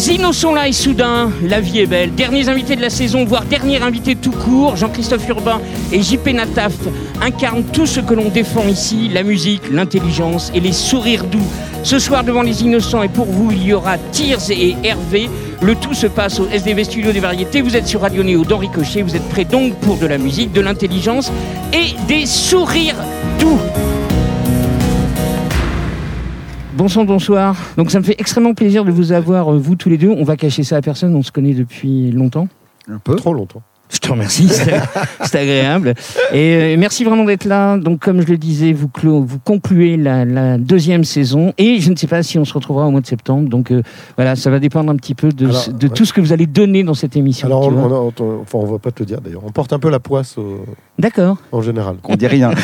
Les innocents là et soudain, la vie est belle. Derniers invités de la saison, voire dernier invité tout court, Jean-Christophe Urbain et JP Nataf incarnent tout ce que l'on défend ici, la musique, l'intelligence et les sourires doux. Ce soir devant les innocents et pour vous, il y aura Tears et Hervé. Le tout se passe au SDV Studio des Variétés. Vous êtes sur Radio Néo d'Henri Cochet. Vous êtes prêts donc pour de la musique, de l'intelligence et des sourires doux. Bonsoir, bonsoir. Donc ça me fait extrêmement plaisir de vous avoir, euh, vous tous les deux. On va cacher ça à personne, on se connaît depuis longtemps. Un peu. Trop longtemps. Je te remercie, c'est agréable. Et euh, merci vraiment d'être là. Donc comme je le disais, vous, clo- vous concluez la, la deuxième saison. Et je ne sais pas si on se retrouvera au mois de septembre. Donc euh, voilà, ça va dépendre un petit peu de, Alors, de ouais. tout ce que vous allez donner dans cette émission. Alors, on, on a- on- enfin, on va pas te le dire d'ailleurs. On porte un peu la poisse au- D'accord. en général. On dit rien.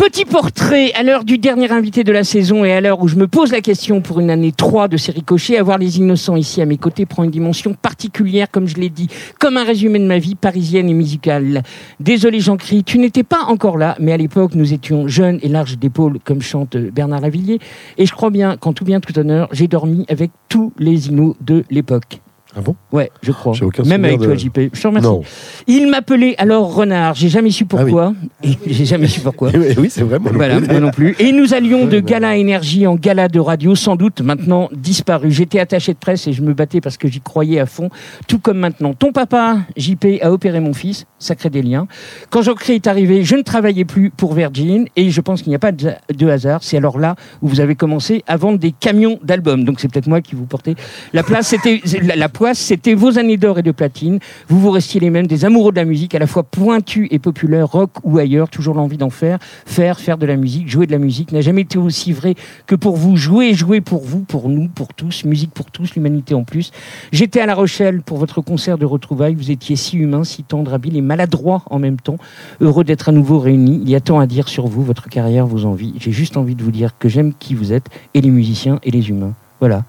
Petit portrait à l'heure du dernier invité de la saison et à l'heure où je me pose la question pour une année 3 de série Cochet, avoir les innocents ici à mes côtés prend une dimension particulière, comme je l'ai dit, comme un résumé de ma vie parisienne et musicale. Désolé Jean-Cri, tu n'étais pas encore là, mais à l'époque nous étions jeunes et larges d'épaules, comme chante Bernard Lavillier, et je crois bien qu'en tout bien tout honneur, j'ai dormi avec tous les innos de l'époque. Ah bon? Ouais, je crois. J'ai aucun Même avec toi, JP. Je te remercie. Non. Il m'appelait alors Renard. J'ai jamais su Ah oui. pourquoi. J'ai jamais su pourquoi. oui, oui, c'est vrai. moi non Voilà, plus. moi non plus. Et nous allions de gala énergie en gala de radio, sans doute maintenant disparu. J'étais attaché de presse et je me battais parce que j'y croyais à fond, tout comme maintenant. Ton papa, JP, a opéré mon fils, ça crée des liens. Quand Jean-Cré est arrivé, je ne travaillais plus pour Virgin et je pense qu'il n'y a pas de de hasard. C'est alors là où vous avez commencé à vendre des camions d'albums. Donc c'est peut-être moi qui vous portais la place. C'était la, la c'était vos années d'or et de platine. Vous vous restiez les mêmes, des amoureux de la musique, à la fois pointus et populaires, rock ou ailleurs, toujours l'envie d'en faire, faire, faire de la musique, jouer de la musique, n'a jamais été aussi vrai que pour vous, jouer, jouer pour vous, pour nous, pour tous, musique pour tous, l'humanité en plus. J'étais à La Rochelle pour votre concert de retrouvailles, vous étiez si humain, si tendre, habile et maladroit en même temps, heureux d'être à nouveau réunis. Il y a tant à dire sur vous, votre carrière, vos envies. J'ai juste envie de vous dire que j'aime qui vous êtes, et les musiciens et les humains. Voilà.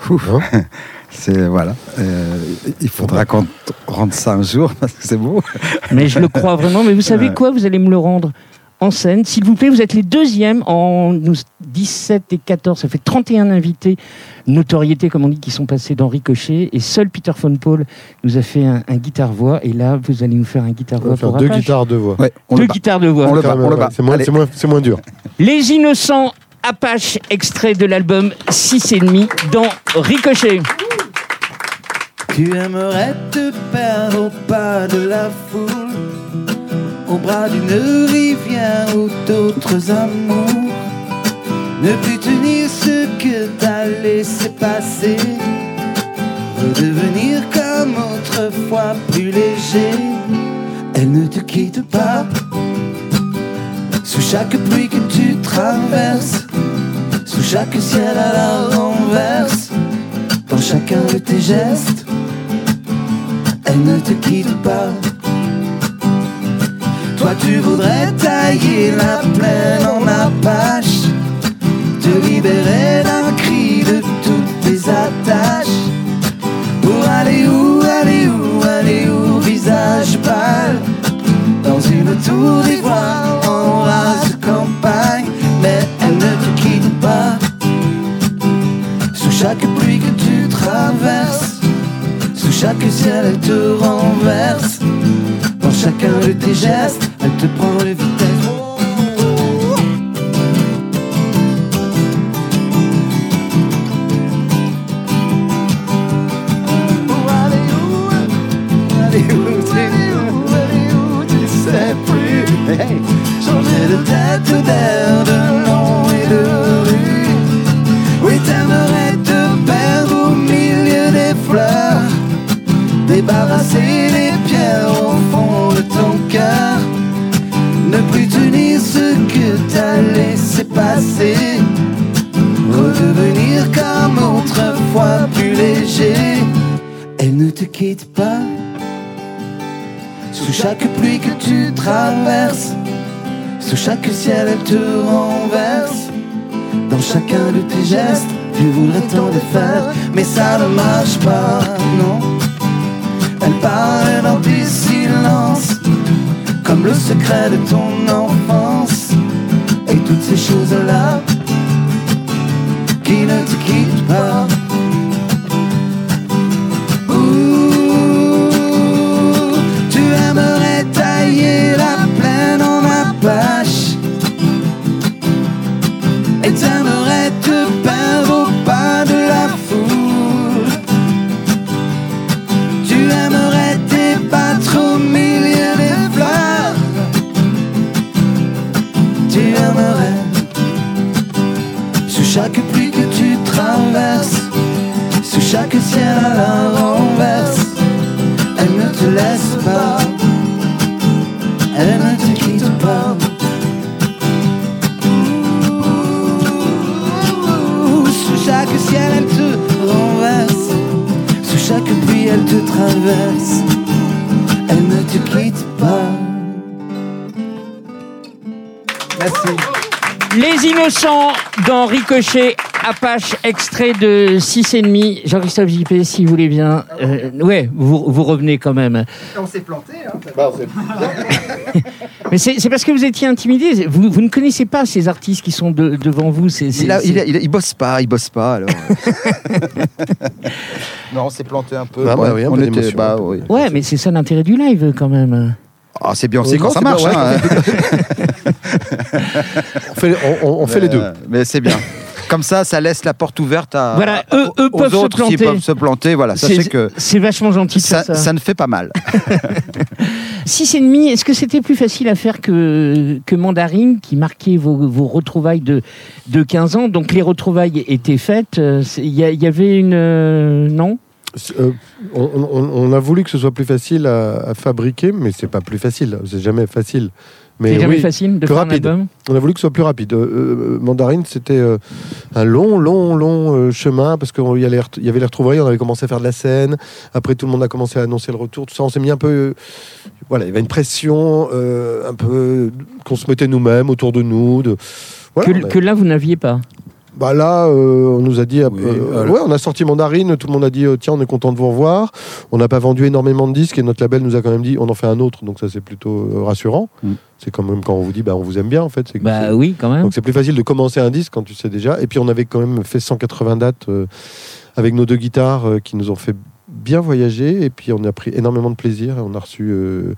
C'est voilà. Euh, il faudra qu'on rende ça un jour parce que c'est beau. Mais je le crois vraiment. Mais vous savez quoi? Vous allez me le rendre en scène. S'il vous plaît, vous êtes les deuxièmes en nous- 17 et 14. Ça fait 31 invités, notoriété comme on dit, qui sont passés d'Henri Cochet. Et seul Peter von Paul nous a fait un, un guitare-voix. Et là, vous allez nous faire un On guitare-voix va faire pour deux Apache. guitares, deux voix. Ouais, on Deux guitares de voix. On le bat, même, on le ouais, bat. C'est moins, Allez. c'est moins, c'est moins dur. Les innocents Apache, extrait de l'album 6 et demi dans Ricochet. Tu aimerais te perdre au pas de la foule, au bras d'une rivière ou d'autres amours. Ne plus tenir ce que t'as laissé passer, redevenir comme autrefois plus léger. Elle ne te quitte pas, sous chaque pluie que tu traverses, sous chaque ciel à la renverse, dans chacun de tes gestes elle ne te quitte pas. Toi tu voudrais tailler la plaine en apache, te libérer d'un cri de toutes tes attaches. Pour aller où, aller où, aller où, visage pâle, dans une tour d'ivoire en rase campagne, mais elle ne te quitte pas. Sous chaque pluie que tu traverses. Sous chaque ciel, elle te renverse. Dans chacun de tes gestes, elle te prend vitesse. Chaque pluie que tu traverses. Sous chaque ciel, elle te renverse. Dans chacun de tes gestes, tu voudrais t'en défaire, mais ça ne marche pas, non. Elle parle dans tes silences, comme le secret de ton enfance, et toutes ces choses-là qui ne te quittent pas. Renverse, elle ne te laisse pas, elle ne te quitte pas. Sous chaque ciel, elle te renverse. Sous chaque pluie, elle te traverse. Elle ne te quitte pas. Merci. Les innocents dans Ricochet, Apache, extrait de 6,5. Jean-Christophe JP, si vous voulez bien. Euh, ouais, vous, vous revenez quand même. On s'est planté. Hein, Bah, c'est- Mais c'est c'est parce que vous étiez intimidé. Vous, vous ne connaissez pas ces artistes qui sont de- devant vous. c'est- c'est- il, a- c'est- il, a- il a- il bosse pas, il bosse pas alors. non, on s'est planté un peu. Ah bah un on peu était, bah, oui. Ouais, mais c'est ça l'intérêt du live quand même. Ah, c'est bien aussi Euh, quand ça marche. bien, hein. On fait, on- on- on fait les deux. euh, Mais c'est bien. Comme ça, ça laisse la porte ouverte à. Voilà, à- eux- eux aux peuvent se autres s'ils planter. peuvent se planter. Voilà, sachez C'est que c'est vachement gentil de ça, ça. ça ne fait pas mal. 6,5, est-ce que c'était plus facile à faire que, que Mandarine, qui marquait vos, vos retrouvailles de, de 15 ans? Donc les retrouvailles étaient faites. euh, Il y, il y avait une. euh, non? Euh, on, on- on a voulu que ce soit plus facile à, à fabriquer, mais c'est pas plus facile. C'est jamais facile. Mais C'est jamais oui, facile de plus faire rapide. un album on a voulu que ce soit plus rapide. Euh, euh, Mandarine, c'était euh, un long, long, long euh, chemin parce qu'il y, avait les retrouvailles. On avait commencé à faire de la scène. Après, tout le monde a commencé à annoncer le retour. Tout ça, on s'est mis un peu. voilà, il y avait une pression un peu qu'on se mettait nous-mêmes autour de nous. De, voilà, que, on a- que là, vous n'aviez pas. Bah là, euh, on nous a dit, euh, Oui, euh, ouais, on a sorti Mandarine, tout le monde a dit, tiens, on est content de vous revoir. On n'a pas vendu énormément de disques et notre label nous a quand même dit, on en fait un autre, donc ça c'est plutôt rassurant. Mm. C'est quand même quand on vous dit, bah on vous aime bien en fait. c'est Bah c'est- oui, quand même. Donc c'est plus facile de commencer un disque quand tu sais déjà. Et puis on avait quand même fait 180 dates avec nos deux guitares qui nous ont fait bien voyager. Et puis on a pris énormément de plaisir. et On a reçu euh,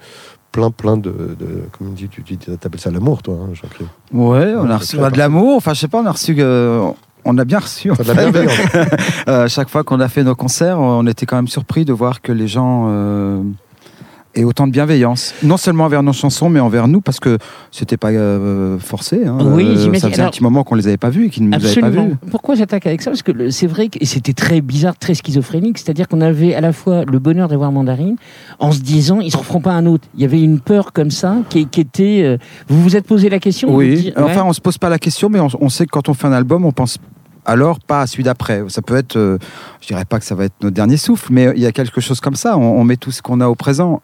plein, plein de, de comme tu dis, tu, tu appelles ça l'amour, toi, hein, Jean-Claude. Ouais, on a reçu bah, de l'amour. Enfin, je sais pas, on a reçu. euh, on a bien reçu. en Enfin, de la fait. bienveillance. Euh, chaque fois qu'on a fait nos concerts, on était quand même surpris de voir que les gens aient autant de bienveillance. Non seulement envers nos chansons, mais envers nous, parce que c'était pas euh, forcé. hein. Oui, Euh, j'imagine. Ça faisait un petit moment qu'on les avait pas vus et qu'ils ne nous avaient pas Absolument. vus. Pourquoi j'attaque avec ça Parce que c'est vrai que et c'était très bizarre, très schizophrénique. C'est-à-dire qu'on avait à la fois le bonheur d'avoir Mandarine, en se disant ils se referont pas un autre. Il y avait une peur comme ça qui, qui était. euh, vous vous êtes posé la question? Oui, enfin, on se pose pas la question, mais on, on sait que quand on fait un album, on pense alors pas à celui d'après. Ça peut être, euh, je dirais pas que ça va être notre dernier souffle, mais il y a quelque chose comme ça. On, met tout ce qu'on a au présent.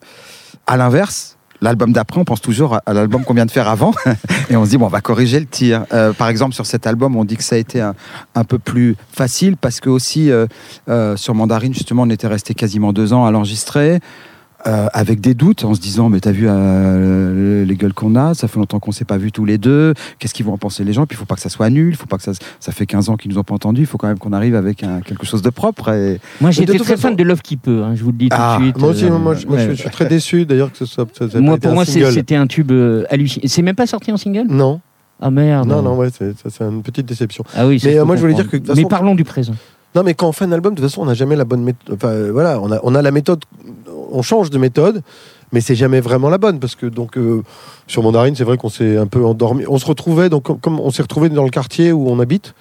À l'inverse, l'album d'après, on pense toujours à, l'album qu'on vient de faire avant, et on se dit bon, on va corriger le tir. Euh, par exemple, sur cet album, on dit que ça a été un, un peu plus facile parce que aussi euh, sur Mandarine, justement, on était resté quasiment deux ans à l'enregistrer. Euh, avec des doutes, en se disant, mais t'as vu euh, les gueules qu'on a, ça fait longtemps qu'on s'est pas vus tous les deux, qu'est-ce qu'ils vont en penser les gens, puis il faut pas que ça soit nul, il faut pas que ça, ça fait 15 ans qu'ils nous ont pas entendus, il faut quand même qu'on arrive avec un- quelque chose de propre. Et... Moi de j'étais toute très façon- fan de Love qui peut. hein, je vous le dis tout Ah, de suite. Moi aussi, Euh, moi, je, moi, je- ouais. je suis très déçu d'ailleurs que ce soit. ça- ça Moi, pour un moi, c'était un tube hallucinant. C'est même pas sorti en single? Non, Ah merde. non, non, ouais, c'est une petite déception. Ah oui. Mais, euh, moi, je voulais dire que, Mais parlons du présent. Non, mais quand on fait un album, de toute façon, on n'a jamais la bonne méthode. Enfin, voilà, on a, on a la méthode, on change de méthode, mais c'est jamais vraiment la bonne parce que donc euh, sur Mandarine, c'est vrai qu'on s'est un peu endormi. On se retrouvait donc comme- on s'est retrouvé dans le quartier où on habite.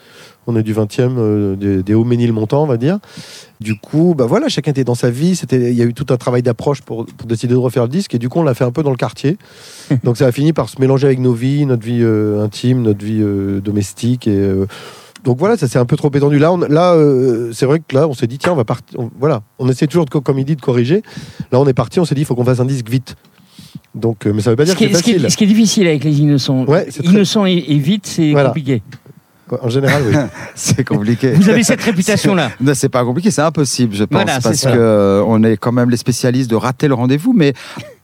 On est du 20e euh, des, des Hauts-Ménil-Montants, on va dire. Du coup, bah voilà, chacun était dans sa vie. C'était, il y a eu tout un travail d'approche pour, pour décider de refaire le disque, et du coup, on l'a fait un peu dans le quartier. Donc, ça a fini par se mélanger avec nos vies, notre vie euh, intime, notre vie euh, domestique, et donc voilà, ça s'est un peu trop étendu. Là, on, là, euh, c'est vrai que là, on s'est dit tiens, on va partir. on- Voilà, on essaie toujours de, co- comme il dit, de corriger. Là, on est parti, on s'est dit il faut qu'on fasse un disque vite. Donc, euh, mais ça veut pas dire Ce que qui, c'est est, ce qui est- facile. ce qui est difficile avec les innocents, Ouais, c'est très- innocents et, et vite, c'est Voilà. compliqué. En général, oui. C'est compliqué. Vous avez cette réputation-là. Non, c'est pas compliqué, c'est impossible, je pense, Voilà, c'est parce ça. que euh, on est quand même les spécialistes de rater le rendez-vous, mais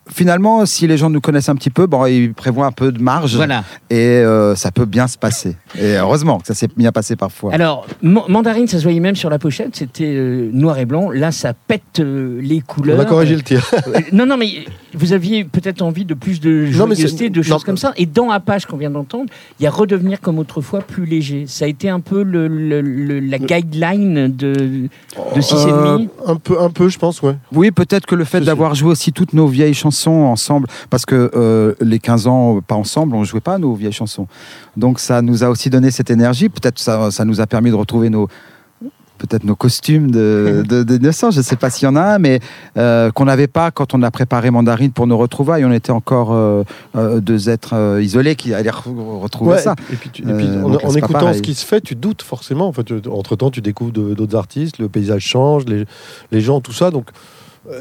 finalement, si les gens nous connaissent un petit peu, bon, ils prévoient un peu de marge Voilà. et euh, ça peut bien se passer. Et heureusement que ça s'est bien passé parfois. Alors, Ma- Mandarine, ça se voyait même sur la pochette, c'était euh, noir et blanc. Là, ça pète euh, les On couleurs. a corrigé le tir. Non, non, mais vous aviez peut-être envie de plus de Non, mais joyeuseté, de choses non. comme ça. Et dans Apache qu'on vient d'entendre, il y a redevenir comme autrefois plus léger. Ça a été un peu le, le- le- la guideline de, de 6,5 Euh, Un peu, un peu, je pense, ouais. Oui, peut-être que le fait d'avoir joué aussi toutes nos vieilles chansons ensemble, parce que euh, les 15 ans, pas ensemble, on jouait pas nos vieilles chansons. Donc ça nous a aussi donné cette énergie. Peut-être ça, ça nous a permis de retrouver nos peut-être nos costumes de, de, je ne sais pas s'il y en a un, mais euh, qu'on n'avait pas quand on a préparé Mandarine pour nos retrouvailles. On était encore euh, deux êtres isolés qui allaient re- retrouver Ouais, ça. Et puis, tu- et puis, en, donc, écoutant pareil. ce qui se fait, tu doutes forcément. En fait, entre temps, tu découvres d'autres artistes, le paysage change, les, les gens, tout ça. Donc,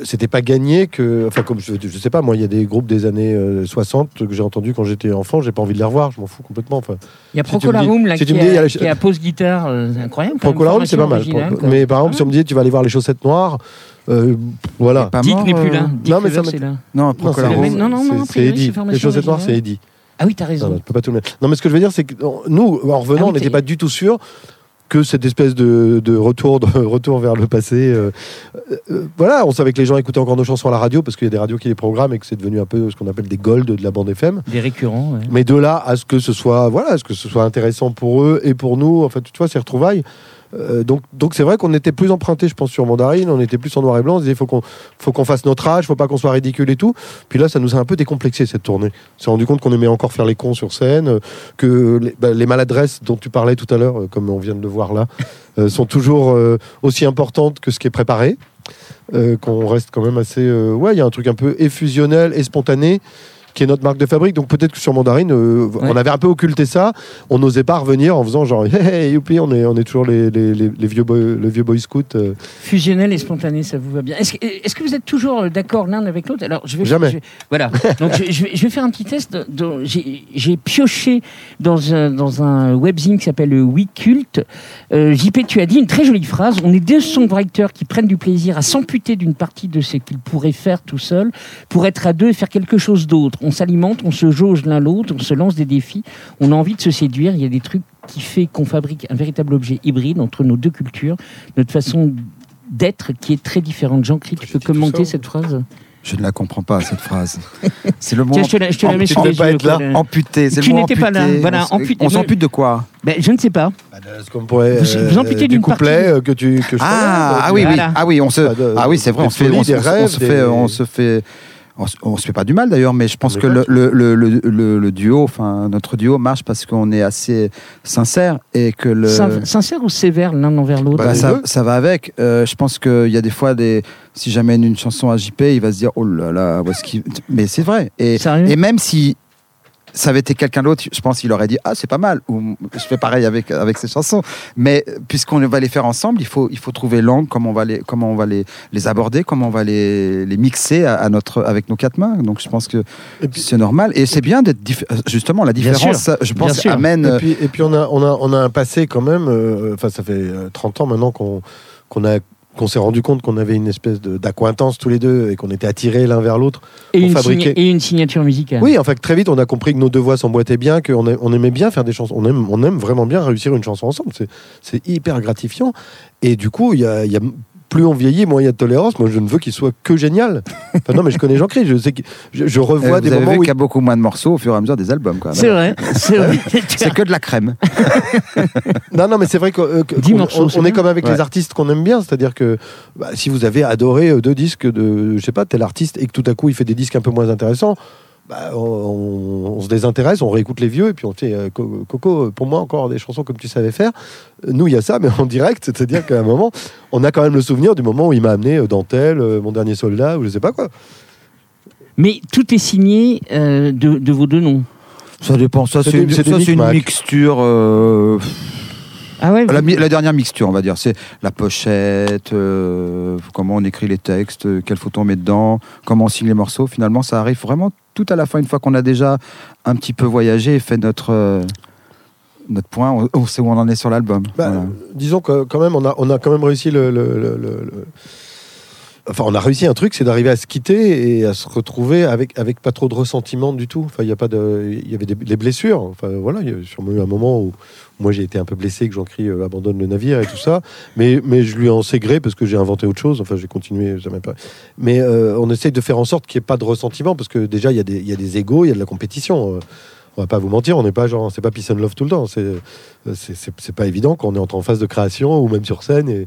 c'était pas gagné que. Enfin, comme je, je sais pas, moi, il y a des groupes des années euh, 60 que j'ai entendus quand j'étais enfant, j'ai pas envie de les revoir, je m'en fous complètement. Enfin, Il y a Procolarum si qui, a qui a pose guitare, euh, c'est incroyable. Procolarum, c'est pas mal. formation originale, quoi. Mais par exemple, si on me dit, tu vas aller voir les chaussettes noires, euh, voilà. Pas Dick n'est plus euh, là. Dick non, mais ça Rivers me- est là. Non, c'est- rose non, non, non, c'est- c'est Eddie. c'est Les chaussettes noires, c'est. Eddie. Ah oui, t'as raison. non, tu peux pas tout mettre. Non, mais ce que je veux dire, c'est que euh, nous, en revenant, Ah oui, on n'était pas du tout sûr que cette espèce de, de retour, de retour vers le passé. euh, euh, voilà, on savait que les gens écoutaient encore nos chansons à la radio parce qu'il y a des radios qui les programment et que c'est devenu un peu ce qu'on appelle des golds de la bande FM. Des récurrents. ouais. Mais de là à ce que ce soit, voilà, à ce que ce soit intéressant pour eux et pour nous, en fait, tu vois, ces retrouvailles. Euh, donc, donc c'est vrai qu'on était plus emprunté, je pense, sur Mandarine. On était plus en noir et blanc. On disait, faut qu'on, faut qu'on fasse notre âge, faut pas qu'on soit ridicule et tout. Puis là, ça nous a un peu décomplexé cette tournée. On s'est rendu compte qu'on aimait encore faire les cons sur scène, euh, que les, bah, les maladresses dont tu parlais tout à l'heure, euh, comme on vient de le voir là, sont toujours aussi importantes que ce qui est préparé. Qu'on reste quand même assez. ouais, il y a un truc un peu effusionnel et spontané qui est notre marque de fabrique. Donc peut-être que sur Mandarine, euh, on avait un peu occulté ça. On n'osait pas revenir en faisant genre, hey, youpi, on est, on est toujours les, les, les, les vieux boy, le vieux boy scout. euh. Fusionnel et spontané, ça vous va bien. Est-ce que, est-ce que vous êtes toujours euh, d'accord l'un avec l'autre? Alors, je vais Jamais. je voilà. Donc, je, je vais, je vais faire un petit test. J'ai pioché dans un, dans un webzine qui s'appelle We Cult. Euh, JP, tu as dit une très jolie phrase. On est deux songwriters qui prennent du plaisir à s'amputer d'une partie de ce qu'ils pourraient faire tout seuls pour être à deux et faire quelque chose d'autre. On s'alimente, on se jauge l'un l'autre, on se lance des défis. On a envie de se séduire. Il y a des trucs qui fait qu'on fabrique un véritable objet hybride entre nos deux cultures, notre façon d'être qui est très différente. Jean-Cri, tu peux commenter ça, cette phrase? Je ne la comprends pas, cette phrase. C'est le mot Tiens, je te la, je te la mets devais les pas être là. amputé. c'est Tu n'étais pas là, voilà, On amputé. On s'ampute de quoi? Ben, je ne sais pas. Est-ce qu'on pourrait. Vous- vous amputez du d'une couplet partie. euh, que tu. Que je Ah, ah oui, oui, Voilà. ah oui, on se, de- ah oui, c'est vrai, on se on, on on des- fait, on se fait, on se, on se fait pas du mal d'ailleurs, mais je pense que le, le, le, le, le- le duo, enfin notre duo marche parce qu'on est assez sincère et que le, Sin- Sincère ou sévère l'un envers l'autre? Bah, ça, ça va avec. Euh, je pense qu'il y a des fois des, si j'amène une chanson à JP, il va se dire oh là là, où est-ce qu'il, mais c'est vrai. Et, et même si ça avait été quelqu'un d'autre, je pense qu'il aurait dit ah c'est pas mal. Ou je fais pareil avec avec ces chansons. Mais puisqu'on va les faire ensemble, il faut il faut trouver l'angle, comment on va les comment on va les les aborder, comment on va les les mixer à, à notre avec nos quatre mains. Donc je pense que c'est normal et c'est bien d'être diff- justement la différence. sûr. je pense amène. Et puis, et puis on, a, on, a, on a un passé quand même, euh, enfin ça fait euh, 30 ans maintenant qu'on qu'on a qu'on s'est rendu compte qu'on avait une espèce d'accointance tous les deux et qu'on était attirés l'un vers l'autre. et, pour fabriquer. et une signature musicale. Oui, en fait, très vite, on a compris que nos deux voix s'emboîtaient bien, qu'on on aimait bien faire des chansons. On aime, on aime vraiment bien réussir une chanson ensemble. C'est- hyper gratifiant. Et du coup, il y a, il y a- plus on vieillit, moins il y a de tolérance. Moi, je ne veux qu'il soit que génial. Enfin, non, mais je connais Jean-Christ. Je sais que je, je Euh, revois vous des avez moments vu où qu'il y a beaucoup moins de morceaux au fur et à mesure des albums. Quoi. C'est vrai, c'est vrai. C'est que de la crème. Non, non, mais c'est vrai euh, qu'on- morceaux, on, est comme avec Ouais. les artistes qu'on aime bien, c'est-à-dire que bah, si vous avez adoré euh, deux disques de, je sais pas, tel artiste et que tout à coup il fait des disques un peu moins intéressants, bah, on, on- on se désintéresse, on réécoute les vieux et puis on dit euh, Co- Coco, pour moi encore des chansons comme tu savais faire. Euh, Nous, il y a ça, mais en direct, c'est-à-dire qu'à un moment, on a quand même le souvenir du moment où il m'a amené euh, Dentelle, euh, mon dernier soldat, ou je sais pas quoi. Mais tout est signé euh, de, de vos deux noms. Ça dépend. Ça, C'est une, mixture. euh, Ah ouais la, dernière mixture, on va dire. C'est la pochette, euh, comment on écrit les textes, euh, quelle photo on met dedans, comment on signe les morceaux. Finalement, ça arrive vraiment tout à la fin, une fois qu'on a déjà un petit peu voyagé et fait notre. euh, notre point, on, on sait où on en est sur l'album. Bah, Voilà. Disons que quand même, on a, on a quand même réussi le, le- le- le- le- Enfin, on a réussi un truc, c'est d'arriver à se quitter et à se retrouver avec, avec pas trop de ressentiment du tout. Enfin, il y a pas de, il y avait des, blessures. Enfin, voilà, il y a sûrement eu un moment où moi j'ai été un peu blessé, que Jean-Cri euh, abandonne le navire et tout ça. Mais, mais je lui en sais gré parce que j'ai inventé autre chose. Enfin, j'ai continué. jamais pas. Mais euh, on essaye de faire en sorte qu'il n'y ait pas de ressentiment parce que déjà il y a des, il y a des égaux, il y a de la compétition. On va pas vous mentir, on n'est pas genre, c'est pas peace and love tout le temps. C'est, c'est, pas évident quand on est en phase de création ou même sur scène. Et,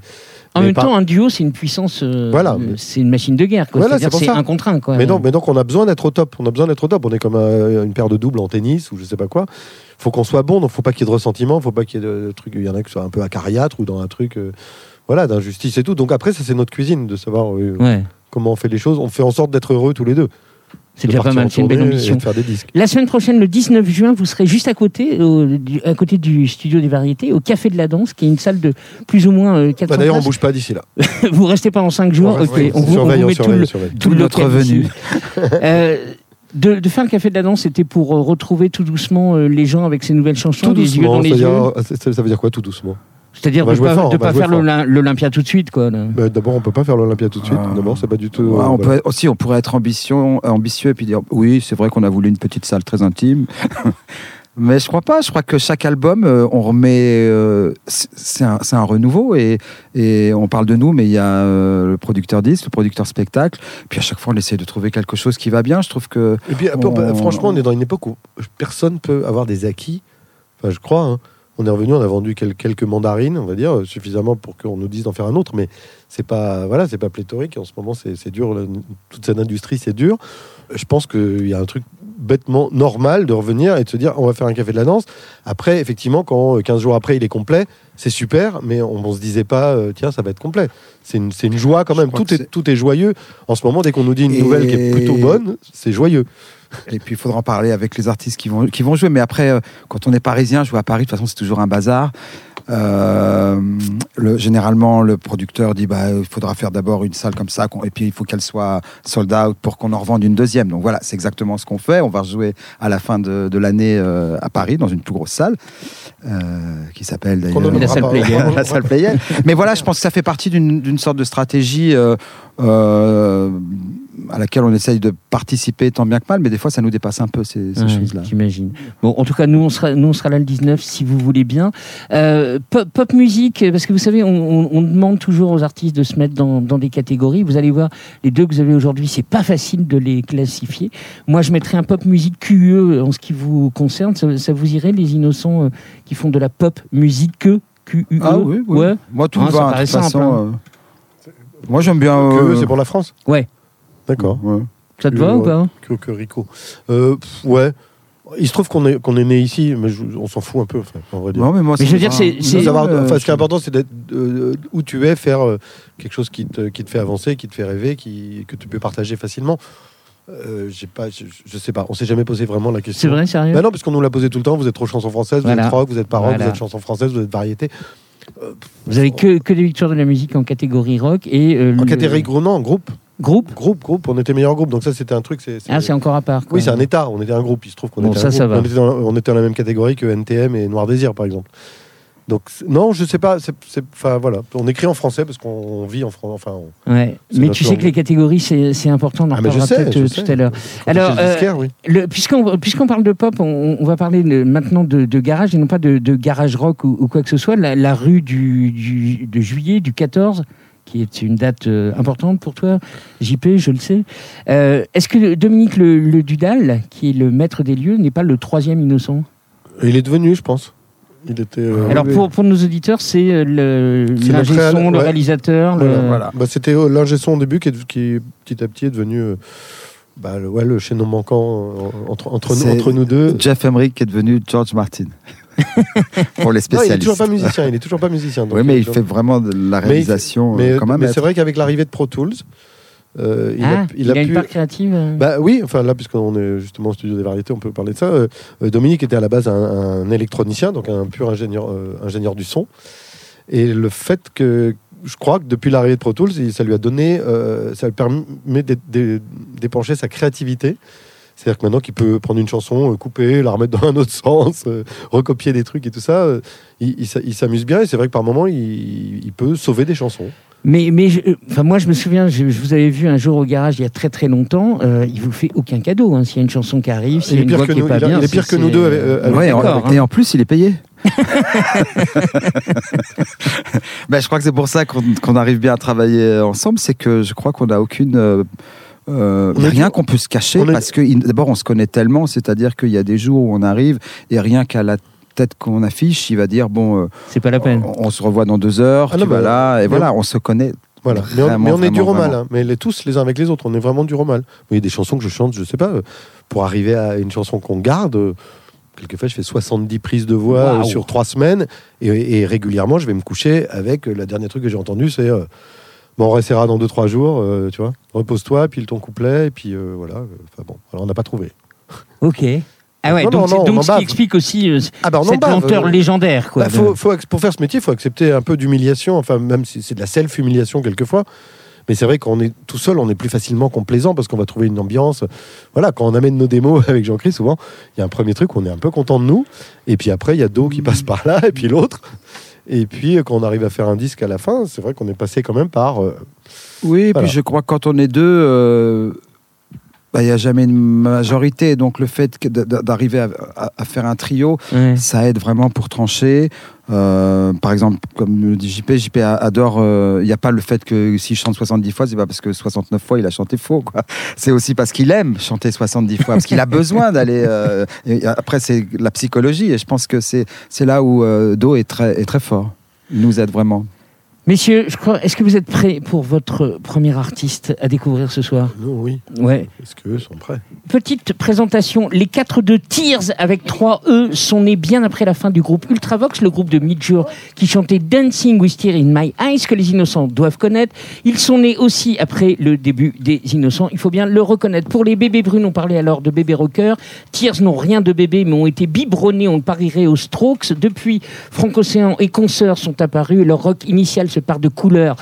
En même temps, un duo, c'est une puissance. euh, Voilà. euh, C'est une machine de guerre. Voilà, c'est c'est pour ça. un contre un. Quoi. Mais, donc, mais donc on a besoin d'être au top. On a besoin d'être au top. On est comme un- une paire de doubles en tennis ou je sais pas quoi. Faut qu'on soit bon. Donc faut pas qu'il y ait de ressentiment. Faut pas qu'il y ait de trucs. Il y en a qui soient un peu acariâtres ou dans un truc. euh, voilà, d'injustice et tout. Donc après, ça c'est notre cuisine de savoir euh, Ouais, comment on fait les choses. On fait en sorte d'être heureux tous les deux. C'est déjà pas mal, en c'est une belle ambition. de faire des disques. La semaine prochaine, le 19 juin, vous serez juste à côté, au- du, à côté du studio des variétés, au Café de la Danse, qui est une salle de plus ou moins euh, 400 Bah, D'ailleurs, on places. bouge pas d'ici là. Vous restez pendant 5 jours. reste- ok, oui, on, vous, on surveille, vous on met tout surveille, le, on surveille. tout notre venue. Euh, de, de faire le Café de la Danse, c'était pour euh, retrouver tout doucement euh, les gens avec ces nouvelles chansons, Tout les yeux dans doucement. les yeux. c'est-à-dire- Ça ça veut dire quoi tout doucement? C'est-à-dire va de jouer pas, fort, de on va pas faire l'Olympia tout de suite. Quoi. Bah, D'abord, on peut pas faire l'Olympia tout de suite. Ah. D'abord, c'est pas du tout. Ouais, on voilà. peut, aussi, on pourrait être ambition, ambitieux et puis dire oui, c'est vrai qu'on a voulu une petite salle très intime. Mais je crois pas. Je crois que chaque album, euh, on remet. euh, c'est un, renouveau et, et on parle de nous, mais il y a euh, le producteur disque, le producteur spectacle. Puis à chaque fois, on essaie de trouver quelque chose qui va bien. Je trouve que Et puis, On- franchement, on est dans une époque où personne peut avoir des acquis. Enfin, je crois. hein. On est revenu, on a vendu quel- quelques mandarines, on va dire, suffisamment pour qu'on nous dise d'en faire un autre. Mais c'est pas, voilà, c'est pas pléthorique. En ce moment, c'est dur. toute cette industrie, c'est dur. Je pense qu'il y a un truc bêtement normal de revenir et de se dire on va faire un café de la danse. Après, effectivement, quand euh, 15 jours après il est complet, c'est super, mais on, on se disait pas euh, tiens, ça va être complet. C'est une, une joie quand même. Tout est, tout est joyeux. En ce moment, dès qu'on nous dit une Et- nouvelle qui est plutôt bonne, c'est joyeux. Et puis il faudra en parler avec les artistes qui vont, qui vont jouer. Mais après, euh, quand on est parisien, jouer à Paris, de toute façon, c'est toujours un bazar. Euh, le, généralement, le producteur dit bah, il faudra faire d'abord une salle comme ça, et puis il faut qu'elle soit sold out pour qu'on en revende une deuxième. Donc voilà, c'est exactement ce qu'on fait. On va jouer à la fin de, de l'année euh, à Paris, dans une plus grosse salle, euh, qui s'appelle d'ailleurs La salle. Playel. la salle Playel. Mais voilà, je pense que ça fait partie d'une d'une sorte de stratégie euh, euh, à laquelle on essaye de participer tant bien que mal, mais des fois ça nous dépasse un peu ces, ces Ouais, choses-là. J'imagine. Bon, en tout cas, nous on sera, nous on sera là le 19 si vous voulez bien. Euh, pop, pop musique, parce que vous savez, on, on- on demande toujours aux artistes de se mettre dans, dans des catégories. Vous allez voir, les deux que vous avez aujourd'hui, c'est pas facile de les classifier. Moi, je mettrais un pop musique QE en ce qui vous concerne. Ça, ça vous irait, les innocents euh, qui font de la pop musique que QUE Ah oui, oui. Ouais. Moi, tout Ah, va. de toute façon, hein. euh, moi, j'aime bien. Euh, c'est pour la France? Ouais. D'accord. ouais. Ça te va ou pas Que, que Rico. Euh, pff, ouais. Il se trouve qu'on est, qu'on est né ici, mais je- on s'en fout un peu, enfin, en vrai dire. Non, mais moi, Mais je veux dire, c'est- c'est- Euh, enfin, ce qui est important, c'est d'être euh, où tu es, faire euh, quelque chose qui te, qui te fait avancer, qui te fait rêver, qui, que tu peux partager facilement. Euh, j'ai pas, je, je sais pas, on s'est jamais posé vraiment la C'est question. vrai, sérieux Bah non, parce qu'on nous l'a posé tout le temps. Vous êtes trop chanson française, vous Voilà. êtes rock, vous êtes rock, Voilà. vous êtes chanson française, vous êtes variété. Vous avez que, que des victoires de la musique en catégorie rock et euh, En le- catégorie gros, non, groupe, groupe. groupe, groupe. On était meilleur groupe, donc ça c'était un truc. c'est- Ah, c'est encore à part. quoi. Oui, c'est un état. On était un groupe. Il se trouve qu'on Bon, était ça, un ça va. On était, dans, on était dans la même catégorie que NTM et Noir Désir, par exemple. Donc non, je sais pas. c'est- c'est- Enfin voilà, on écrit en français parce qu'on vit en France. Enfin, on- Ouais. C'est Mais tu sais langue. que les catégories, c'est c'est important. On en Ah, mais je reparlera sais, peut-être je euh, sais. tout à l'heure. quand Alors, euh, disquaire, oui. Le- Puisqu'on puisqu'on parle de pop, on, on va parler de- maintenant de, de garage et non pas de, de garage rock ou, ou quoi que ce soit. La, la rue du, du- de juillet, du 14, qui est une date euh, importante pour toi, JP, je le sais. Euh, Est-ce que Dominique le, le Dudal, qui est le maître des lieux, n'est pas le troisième innocent? Il est devenu, je pense. Il était. euh, Alors pour, pour nos auditeurs, c'est euh, l'ingé son, le ouais. réalisateur. le- Voilà. Bah, c'était euh, l'ingé son au début qui, est, qui petit à petit est devenu. euh, bah, le, ouais, le chaînon manquant entre, entre, nous, entre nous deux. Jeff Emerick est devenu George Martin. Pour les Non, il est spécialistes. toujours pas musicien. Il est toujours pas musicien. donc, oui, mais il donc- fait vraiment de la il- réalisation Mais, euh, comme un mais c'est vrai qu'avec l'arrivée de Pro Tools, euh, il, Ah, a, il a une pu. part créative. euh. Bah oui, enfin là, puisqu'on est justement au studio des variétés, on peut parler de ça. Euh, euh, Dominique était à la base un, un électronicien, donc un pur ingénieur, euh, ingénieur du son. Et le fait que, je crois que depuis l'arrivée de Pro Tools, il- ça lui a donné, euh, ça lui permet d'é- d'é- d'épancher sa créativité. C'est-à-dire que maintenant qu'il peut prendre une chanson, euh, couper, la remettre dans un autre sens, euh, recopier des trucs et tout ça, euh, il, il s'a- il s'amuse bien. Et c'est vrai que par moments, il, il peut sauver des chansons. Mais, mais je- enfin, moi, je me souviens, je, je vous avais vu un jour au garage il y a très très longtemps. euh, il vous fait aucun cadeau. hein. S'il y a une chanson qui arrive, s'il y a une pire voix que qui pas il a- bien. il est pire que nous deux avec- euh, Ouais, d'accord, et hein. en plus, il est payé. Ben, je crois que c'est pour ça qu'on qu'on arrive bien à travailler ensemble, c'est que je crois qu'on n'a aucune. Euh, euh, rien du- qu'on peut se cacher est- parce que d'abord on se connaît tellement, c'est-à-dire qu'il y a des jours où on arrive et rien qu'à la tête qu'on affiche, il va dire bon, euh, C'est pas la peine. on, on se revoit dans deux heures, Ah tu non, vas là et voilà, on se connaît. Voilà. Mais on, Vraiment, mais on est dur vraiment, au mal, hein. mais les, tous les uns avec les autres, on est vraiment dur au mal. Il y a des chansons que je chante, je sais pas, euh, pour arriver à une chanson qu'on garde. euh, Quelquefois, je fais 70 prises de voix sur trois semaines et, et régulièrement, je vais me coucher avec euh, la dernière truc que j'ai entendu, c'est euh, bon, on restera dans 2-3 jours, euh, tu vois. Repose-toi, puis ton couplet, et puis euh, voilà. Enfin bon, alors on n'a pas trouvé. Ok. Ah ouais, Non, donc, non, donc ce qui explique aussi euh, Ah bah cette bave, lenteur légendaire. Quoi, Bah, de- faut, pour faire ce métier, il faut accepter un peu d'humiliation, enfin même si c'est de la self-humiliation quelquefois. Mais c'est vrai qu'on est tout seul, on est plus facilement complaisant parce qu'on va trouver une ambiance. Voilà, quand on amène nos démos avec Jean-Christ, souvent, il y a un premier truc, on est un peu content de nous. Et puis après, il y a Do qui passe par là, et puis l'autre. Et puis, euh, quand on arrive à faire un disque à la fin, c'est vrai qu'on est passé quand même par. euh, Oui, et Voilà. puis je crois que quand on est deux, bah, il n'y a jamais une majorité. Donc le fait d'arriver à, à- à faire un trio, ça aide vraiment pour trancher. Euh, par exemple, comme le dit JP, JP adore. euh, Il n'y a pas le fait que s'il chante 70 fois, c'est pas parce que 69 fois il a chanté faux. C'est aussi parce qu'il aime chanter 70 fois, parce qu'il a besoin d'aller. euh, après, c'est la psychologie, et je pense que c'est là où Do est très, est très fort. Il nous aide vraiment. Messieurs, je crois, est-ce que vous êtes prêts pour votre premier artiste à découvrir ce soir? Nous, oui. Ouais. Est-ce qu'eux sont prêts? Petite présentation. Les quatre de Tears avec trois E sont nés bien après la fin du groupe Ultravox, le groupe de Midjour qui chantait Dancing with Tears in My Eyes, que les innocents doivent connaître. Ils sont nés aussi après le début des innocents. Il faut bien le reconnaître. Pour les bébés brunes, on parlait alors de bébés rockers. Tears n'ont rien de bébé, mais ont été biberonnés, on le parierait aux Strokes. Depuis, Frank Océan et Consoeurs sont apparus et leur rock initial se de couleurs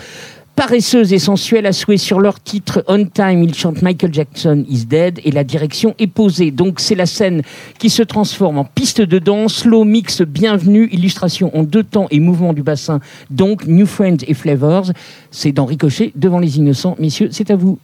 paresseuse et sensuelle à souhait sur leur titre On Time, ils chantent Michael Jackson is Dead et la direction est posée. Donc c'est la scène qui se transforme en piste de danse, slow mix bienvenue, illustration en deux temps et mouvement du bassin. Donc New Friends et Flavors, c'est dans Ricochet devant les innocents. Messieurs, c'est à vous.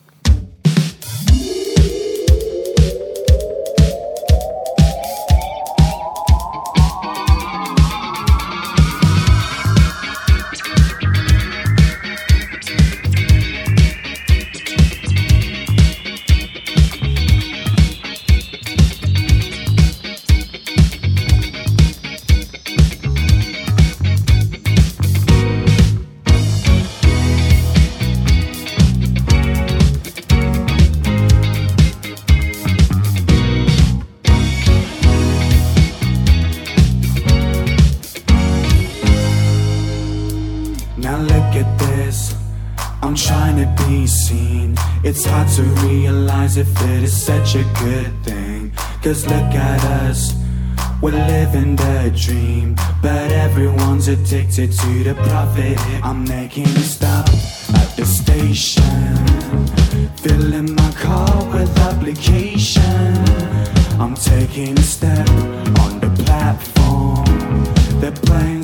Good thing. Cause look at us. We're living the dream. But everyone's addicted to the profit. I'm making a stop at the station. Filling my car with application. I'm taking a step on the platform. They're playing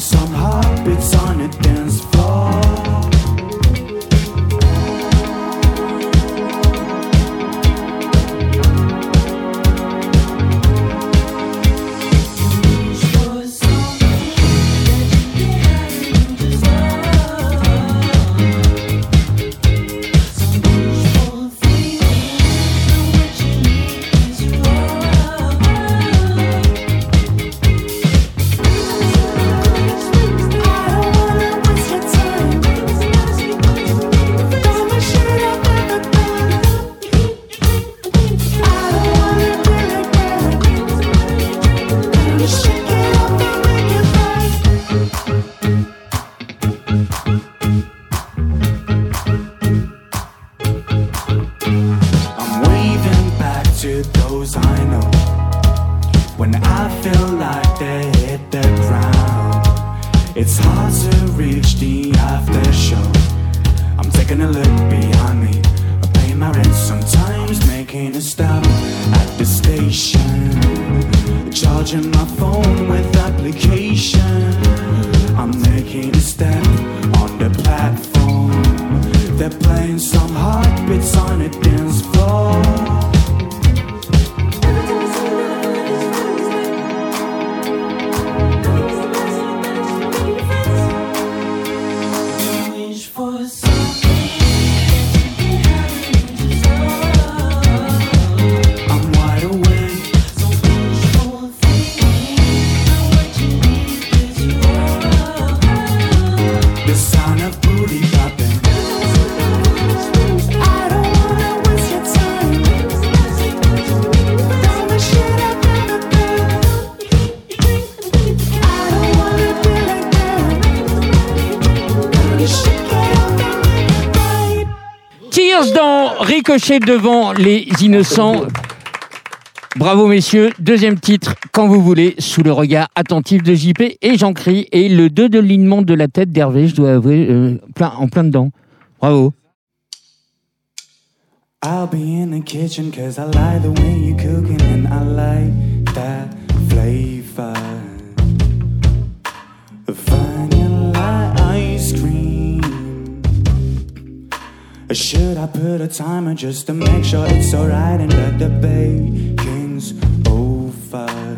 goes on. Devant les innocents. Bravo messieurs, deuxième titre, quand vous voulez, sous le regard attentif de JP et Jean Cri et le deux de lignement de la tête d'Hervé, je dois avouer, euh, en plein dedans. Bravo. Should I put a timer just to make sure it's alright and that the baking's over?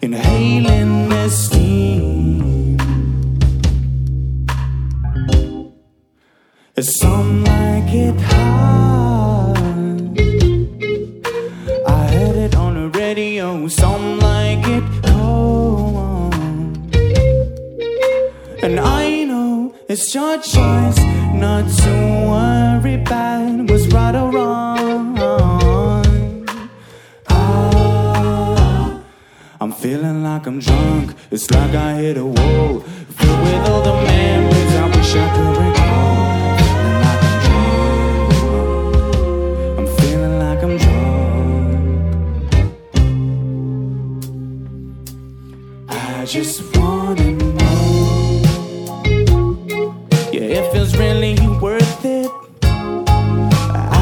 Inhaling the hit a wall. Filled with all the memories I wish I could recall. Feeling like I'm drunk. I'm feeling like I'm drunk. I just wanna know. Yeah, if it's really worth it. I,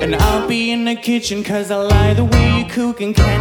and I'll be in the kitchen cause I like the way you cook. And can